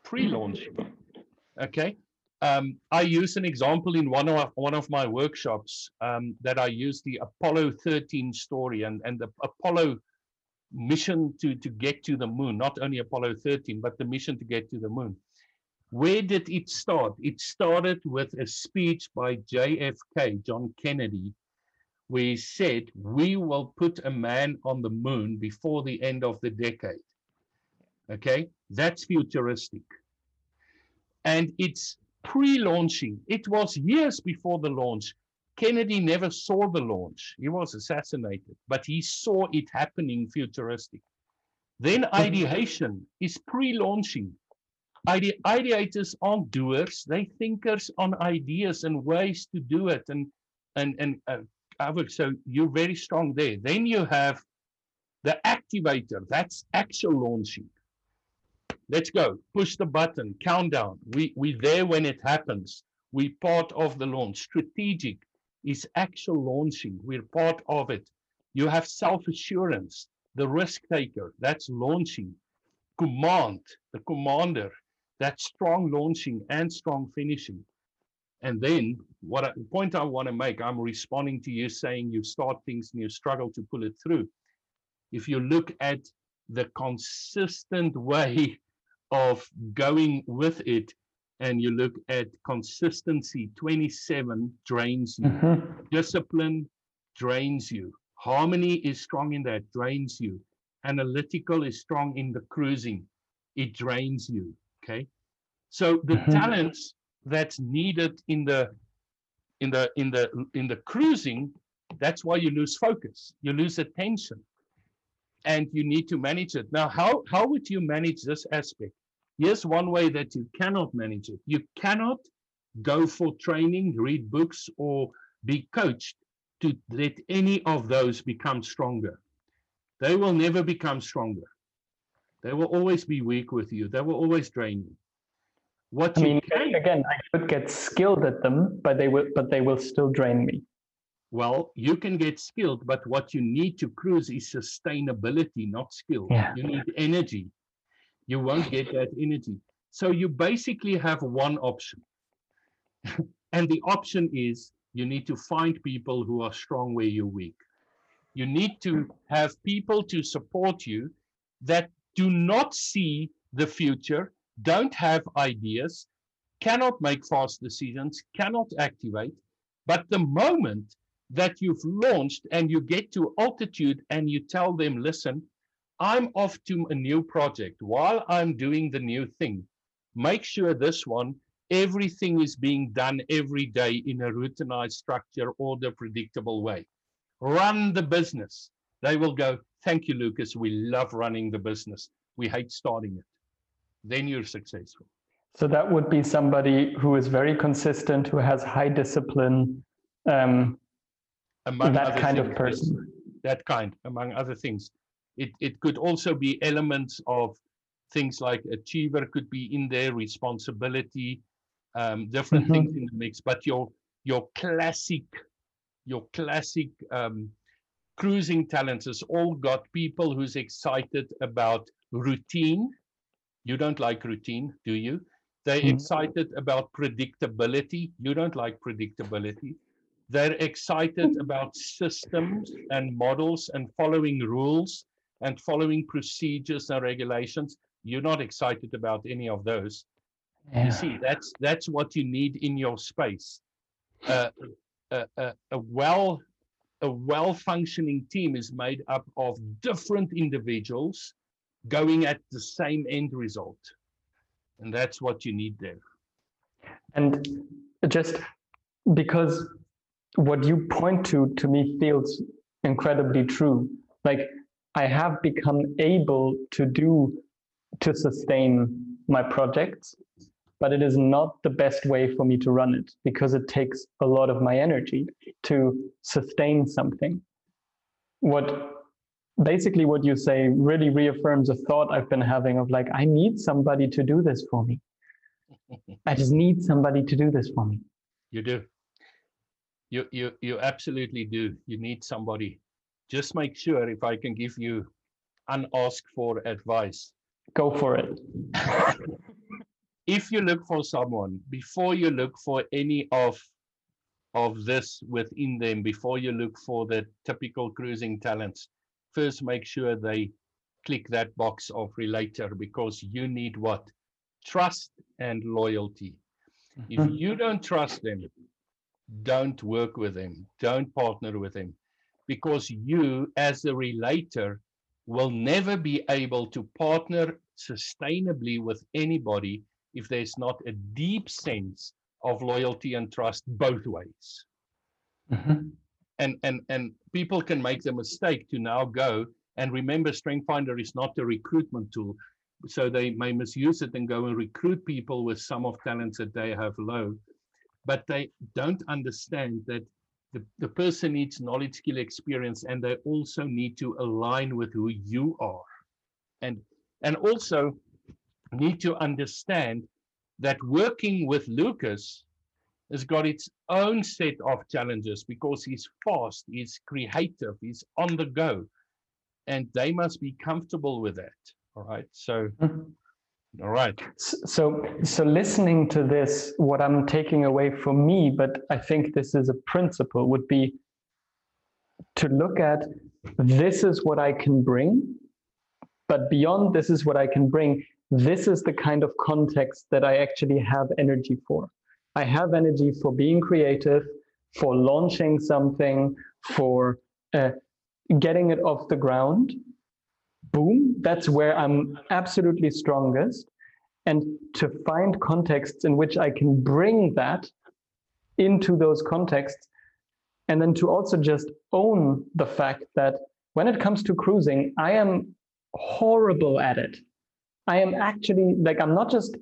Pre-launching. Okay. Um, I use an example in one of one of my workshops um, that I use the Apollo 13 story and, and the Apollo mission to, to get to the moon, not only Apollo 13, but the mission to get to the moon. Where did it start? It started with a speech by JFK, John Kennedy, where he said, We will put a man on the moon before the end of the decade. Okay, that's futuristic. And it's pre launching, it was years before the launch. Kennedy never saw the launch. He was assassinated, but he saw it happening futuristic. Then ideation is pre-launching. Ide- ideators aren't doers; they thinkers on ideas and ways to do it. And and and uh, so you're very strong there. Then you have the activator. That's actual launching. Let's go. Push the button. Countdown. We we there when it happens. We part of the launch. Strategic is actual launching. We're part of it. You have self assurance, the risk taker, that's launching. Command, the commander, that's strong launching and strong finishing. And then, what I, the point I want to make, I'm responding to you saying you start things and you struggle to pull it through. If you look at the consistent way of going with it, and you look at consistency 27 drains you mm-hmm. discipline drains you harmony is strong in that drains you analytical is strong in the cruising it drains you Okay. So the Mhm. talents that's needed in the in the in the in the cruising, that's why you lose focus. You lose attention. And you need to manage it. Now, how how would you manage this aspect? Here's one way that you cannot manage it. You cannot go for training, read books, or be coached to let any of those become stronger. They will never become stronger. They will always be weak with you. They will always drain you. What I you mean, can again, I could get skilled at them, but they will, but they will still drain me. Well, you can get skilled, but what you need to cruise is sustainability, not skill. Yeah. You need energy. You won't get that energy. So you basically have one option. and the option is you need to find people who are strong where you're weak. You need to have people to support you that do not see the future, don't have ideas, cannot make fast decisions, cannot activate. But the moment that you've launched and you get to altitude and you tell them, listen, I'm off to a new project while I'm doing the new thing. Make sure this one, everything is being done every day in a routinized structure or the predictable way. Run the business. They will go, thank you, Lucas. We love running the business. We hate starting it. Then you're successful. So that would be somebody who is very consistent, who has high discipline, um, Among that kind of things, yes. person. that kind, among other things. It it could also be elements of things like achiever could be in there, responsibility, um, different Mhm. things in the mix. But your your classic, your classic um, cruising talents has all got people who's excited about routine. You don't like routine, do you? They're Mhm. excited about predictability. You don't like predictability. They're excited about systems and models and following rules and following procedures and regulations. You're not excited about any of those. Yeah. You see, that's that's what you need in your space. Uh, a, a, a well a well functioning team is made up of different individuals going at the same end result, and that's what you need there. And just because what you point to to me feels incredibly true. Like I have become able to do to sustain my projects, but it is not the best way for me to run it because it takes a lot of my energy to sustain something. What basically what you say really reaffirms a thought I've been having of like, I need somebody to do this for me. I just need somebody to do this for me. You do. You you you absolutely do. You need somebody. Just make sure if I can give you unasked for advice. Go for it. If you look for someone before you look for any of of this within them, before you look for the typical cruising talents, first make sure they click that box of relator because you need what? Trust and loyalty. If Mhm. you don't trust them, don't work with them, don't partner with them, because you, as a relator, will never be able to partner sustainably with anybody if there's not a deep sense of loyalty and trust both ways. Mhm. And and and people can make the mistake to now go and remember Strength Finder is not a recruitment tool. So they may misuse it and go and recruit people with some of talents that they have low but they don't understand that the, the person needs knowledge, skill, experience, and they also need to align with who you are. And and also need to understand that working with Lucas has got its own set of challenges because he's fast, he's creative, he's on the go. And they must be comfortable with that. All right. So Mhm. All right. So, so listening to this, what I'm taking away for me, but I think this is a principle, would be to look at this is what I can bring, but beyond this is what I can bring, this is the kind of context that I actually have energy for. I have energy for being creative, for launching something, for uh, getting it off the ground. Boom, that's where I'm absolutely strongest. and to find contexts in which I can bring that into those contexts. And then to also just own the fact that when it comes to cruising, I am horrible at it. I am actually like, I'm not just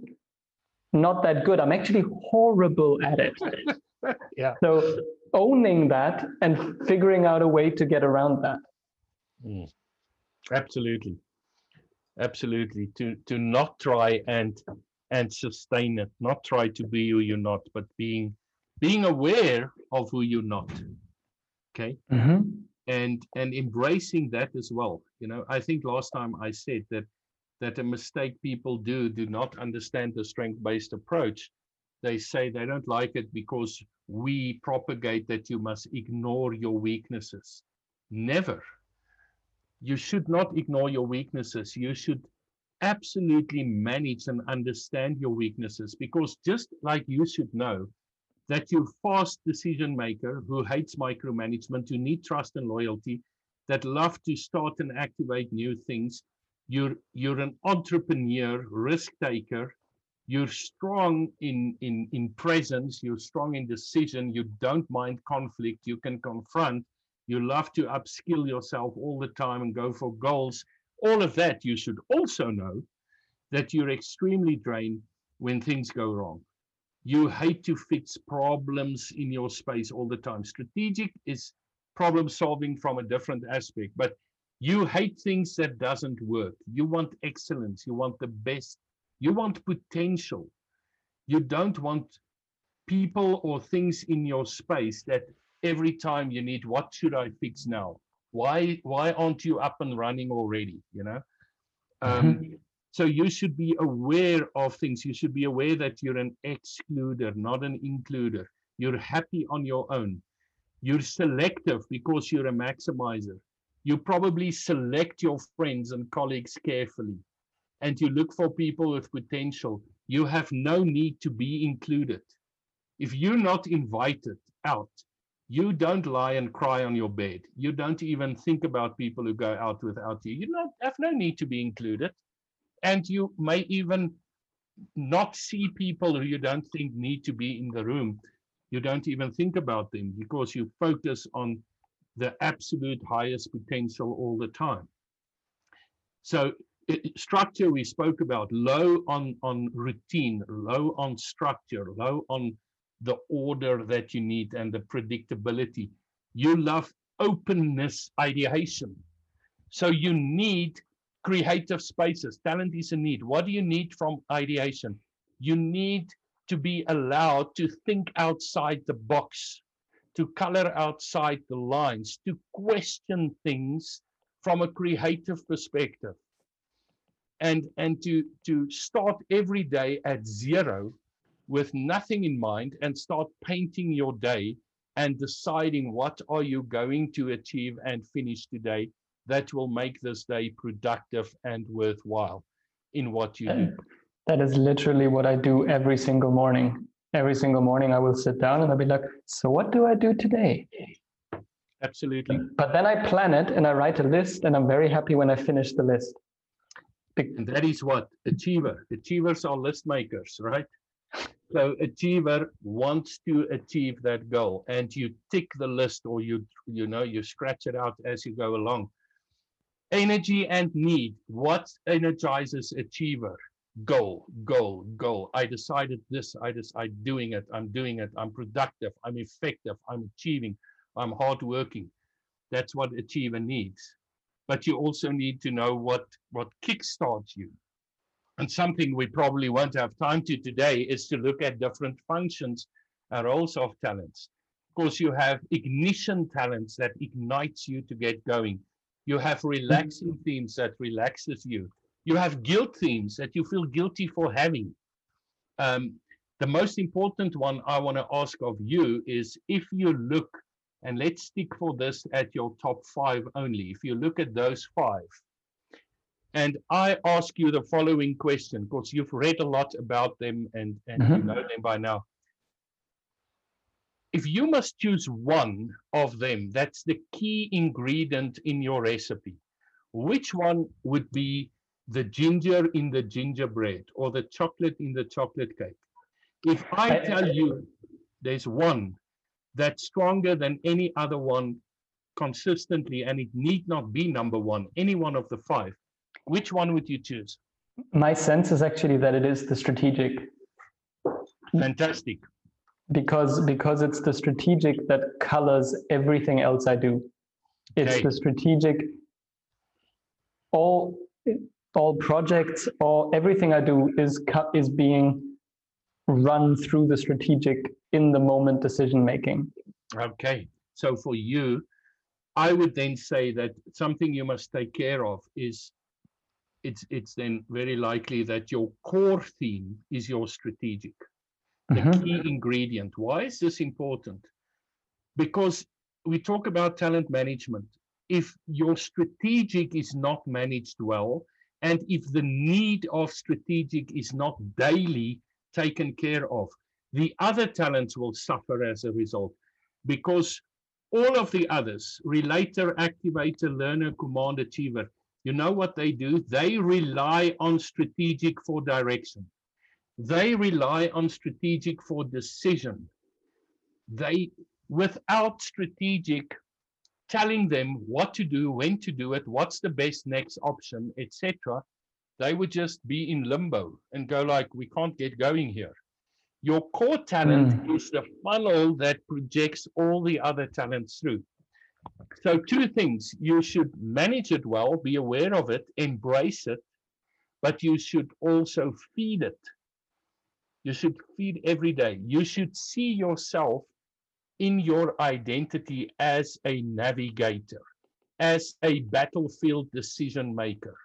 not that good, I'm actually horrible at it. yeah. So owning that and figuring out a way to get around that. Mm. Absolutely. Absolutely. To to not try and and sustain it, not try to be who you're not, but being being aware of who you're not. Okay. Mm-hmm. And and embracing that as well. You know, I think last time I said that that a mistake people do do not understand the strength-based approach. They say they don't like it because we propagate that you must ignore your weaknesses. Never. You should not ignore your weaknesses. You should absolutely manage and understand your weaknesses because just like you should know that you're fast decision maker who hates micromanagement, who need trust and loyalty, that love to start and activate new things. You're you're an entrepreneur, risk taker, you're strong in in in presence you're strong in decision you don't mind conflict you can confront you love to upskill yourself all the time and go for goals. All of that you should also know that you're extremely drained when things go wrong. You hate to fix problems in your space all the time. Strategic is problem solving from a different aspect but you hate things that doesn't work. You want excellence. You want the best. You want potential. You don't want people or things in your space that every time you need, what should I fix now? Why why aren't you up and running already? You know. Um, mm-hmm. So you should be aware of things. You should be aware that you're an excluder, not an includer. You're happy on your own. You're selective because you're a maximizer. You probably select your friends and colleagues carefully and you look for people with potential, you have no need to be included. If you're not invited out, you don't lie and cry on your bed. You don't even think about people who go out without you. You don't have no need to be included. And you may even not see people who you don't think need to be in the room. You don't even think about them because you focus on the absolute highest potential all the time. So structure we spoke about low on on routine low on structure low on the order that you need and the predictability. You love openness ideation. So you need creative spaces. Talent is a need. What do you need from ideation? You need to be allowed to think outside the box to color outside the lines to question things from a creative perspective. And and to to start every day at zero with nothing in mind and start painting your day and deciding what are you going to achieve and finish today that will make this day productive and worthwhile in what you do. That is literally what i do every single morning. Every single morning i will sit down and i'll be like so what do i do today? Absolutely. But then i plan it and i write a list and i'm very happy when i finish the list. And that is what? Achiever. Achievers are list makers, right? So achiever wants to achieve that goal, and you tick the list, or you you know you scratch it out as you go along. Energy and need. What energizes achiever? Goal, goal, goal. I decided this. I just I'm doing it. I'm doing it. I'm productive. I'm effective. I'm achieving. I'm hardworking. That's what achiever needs but you also need to know what what kickstarts you and something we probably won't have time to today is to look at different functions and roles of talents of course you have ignition talents that ignites you to get going you have relaxing mm-hmm. themes that relaxes you you have guilt themes that you feel guilty for having um, the most important one i want to ask of you is if you look and let's stick for this at your top five only. If you look at those five, and I ask you the following question, because you've read a lot about them and, and mm-hmm. you know them by now. If you must choose one of them, that's the key ingredient in your recipe, which one would be the ginger in the gingerbread or the chocolate in the chocolate cake. If I tell you there's one that's stronger than any other one consistently, and it need not be number one, any one of the five, which one would you choose? My sense is actually that it is the strategic. Fantastic. Because because it's the strategic that colors everything else I do. It's Okay. the strategic all all projects all everything I do is cut is being run through the strategic in the moment decision making. Okay, so for you, I would then say that something you must take care of is it's it's then very likely that your core theme is your strategic, the Mhm. key ingredient. Why is this important? Because we talk about talent management. If your strategic is not managed well, and if the need of strategic is not daily taken care of, the other talents will suffer as a result because all of the others, relator, activator, learner, command, achiever, you know what they do? They rely on strategic for direction. They rely on strategic for decision. They, without strategic, telling them what to do, when to do it, what's the best next option, etc., they would just be in limbo and go like, we can't get going here. Your core talent hmm. is the funnel that projects all the other talents through. So, two things you should manage it well, be aware of it, embrace it, but you should also feed it. You should feed every day. You should see yourself in your identity as a navigator, as a battlefield decision maker.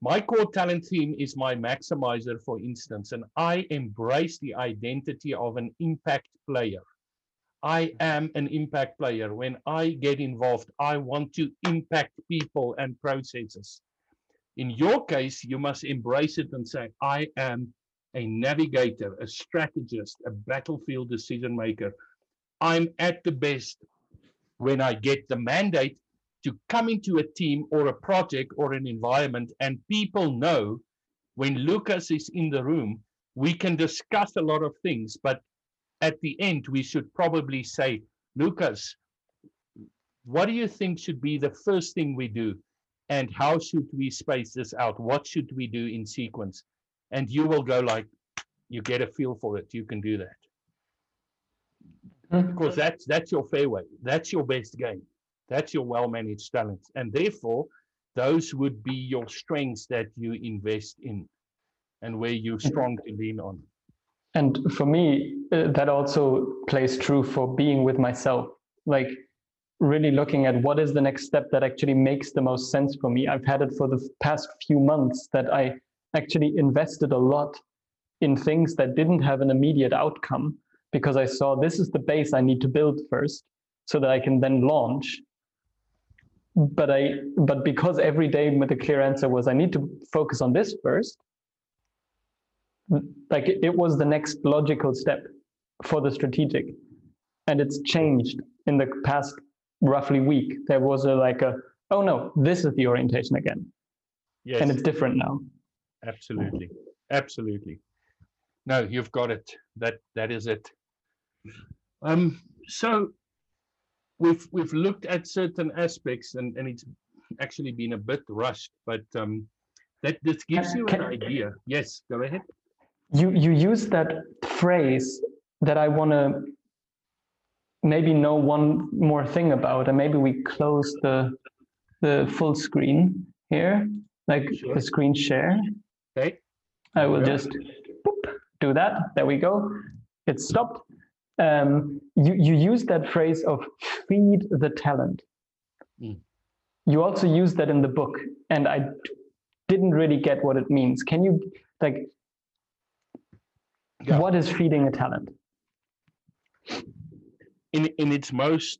My core talent theme is my maximizer, for instance, and I embrace the identity of an impact player. I am an impact player. When I get involved, I want to impact people and processes. In your case, you must embrace it and say, I am a navigator, a strategist, a battlefield decision maker. I'm at the best when I get the mandate to come into a team or a project or an environment and people know when Lucas is in the room, we can discuss a lot of things, but at the end, we should probably say, Lucas, what do you think should be the first thing we do? And how should we space this out? What should we do in sequence? And you will go like, you get a feel for it. You can do that Mhm. because that's that's your fairway. That's your best game. That's your well-managed talents, and therefore, those would be your strengths that you invest in, and where you're strong to lean on. And for me, uh, that also plays true for being with myself. Like really looking at what is the next step that actually makes the most sense for me. I've had it for the past few months that I actually invested a lot in things that didn't have an immediate outcome because I saw this is the base I need to build first so that I can then launch. But I but because every day with a clear answer was I need to focus on this first, like it, was the next logical step for the strategic and it's changed in the past roughly week there was a like a oh no this is the orientation again Yes, and it's different now absolutely, absolutely. No, you've got it. That that is it. Um, so we've we've looked at certain aspects, and and it's actually been a bit rushed, but um, that this gives you an idea. Yes, go ahead. You you use that phrase that i want to maybe know one more thing about and maybe we close the the full screen here like Sure. the screen share Okay. I will just boop, do that. There we go. It's stopped. Um, you, you use that phrase of feed the talent. Mm. You also use that in the book, and I didn't really get what it means. Can you, like, Yeah. what is feeding a talent? in in its most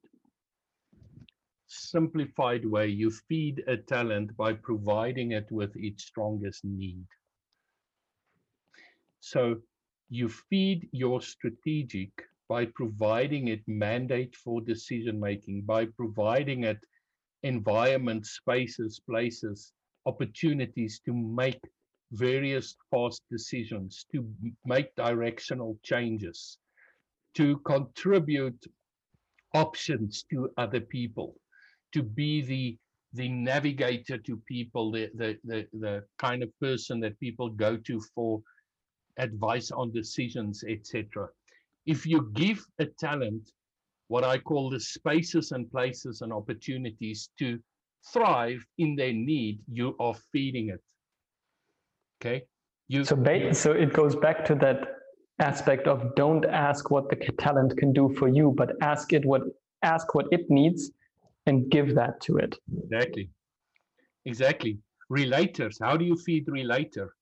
simplified way, you feed a talent by providing it with its strongest need. So you feed your strategic by providing it mandate for decision making, by providing it environment, spaces, places opportunities to make various fast decisions, to make directional changes, to contribute options to other people, to be the the navigator to people, the, the, the, the kind of person that people go to for advice on decisions, etc. If you give a talent what I call the spaces and places and opportunities to thrive in their need, you are feeding it. Okay. You, so, so it goes back to that aspect of don't ask what the talent can do for you, but ask it what ask what it needs and give that to it. Exactly. Exactly. Relators. How do you feed relator?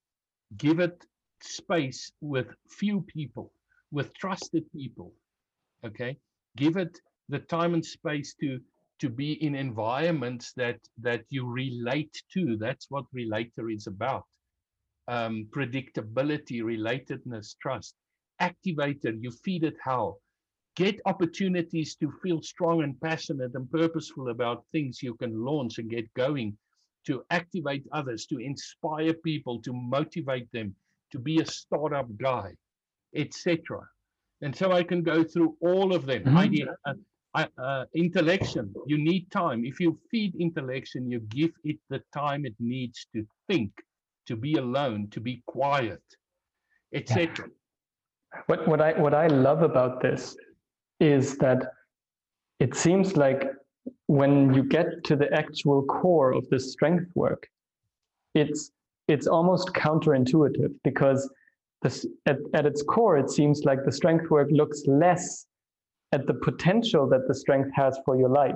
Give it space with few people, with trusted people. Okay. Give it the time and space to to be in environments that that you relate to. That's what relator is about. Um, predictability, relatedness, trust. Activator, you feed it how? Get opportunities to feel strong and passionate and purposeful about things you can launch and get going, to activate others, to inspire people, to motivate them, to be a startup guy, etc. And so I can go through all of them. Mm-hmm. Idea, uh, uh, intellection, you need time. If you feed intellection, you give it the time it needs to think, to be alone, to be quiet, etc. Yeah. What what I what I love about this is that it seems like when you get to the actual core of the strength work, it's it's almost counterintuitive because this, at, at its core, it seems like the strength work looks less at the potential that the strength has for your life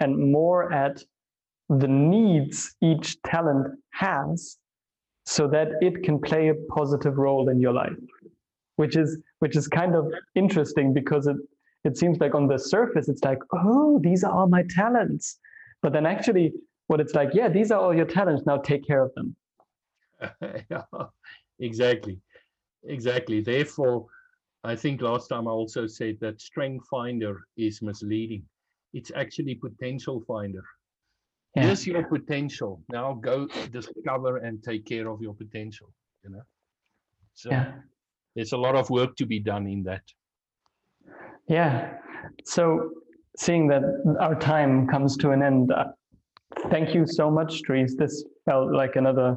and more at the needs each talent has so that it can play a positive role in your life which is which is kind of interesting because it it seems like on the surface it's like oh these are all my talents. But then actually what it's like yeah these are all your talents. Now take care of them. Exactly. Exactly. Therefore I think last time I also said that strength finder is misleading. It's actually potential finder. Yeah. Here's your potential. Now go discover and take care of your potential. You know. So yeah. there's a lot of work to be done in that. Yeah. So seeing that our time comes to an end, uh, thank you so much, Dries. This felt like another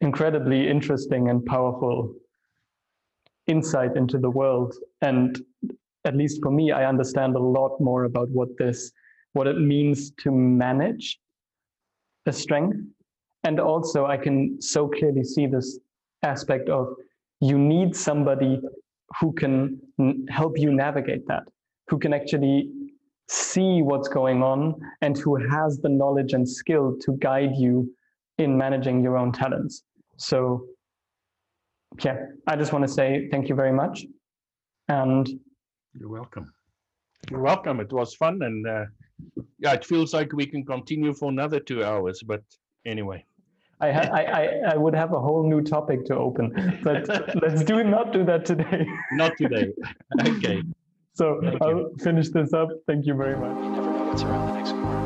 incredibly interesting and powerful insight into the world. And at least for me, I understand a lot more about what this, what it means to manage a strength. And also I can so clearly see this aspect of you need somebody who can help you navigate that, who can actually see what's going on and who has the knowledge and skill to guide you in managing your own talents. So yeah, I just want to say thank you very much. And you're welcome. You're welcome. It was fun. And uh, yeah, it feels like we can continue for another two hours. But anyway. I, ha- I, I, I would have a whole new topic to open, but let's do not do that today. not today. Okay. So Thank I'll you. finish this up. Thank you very much. You never know what's around the next corner.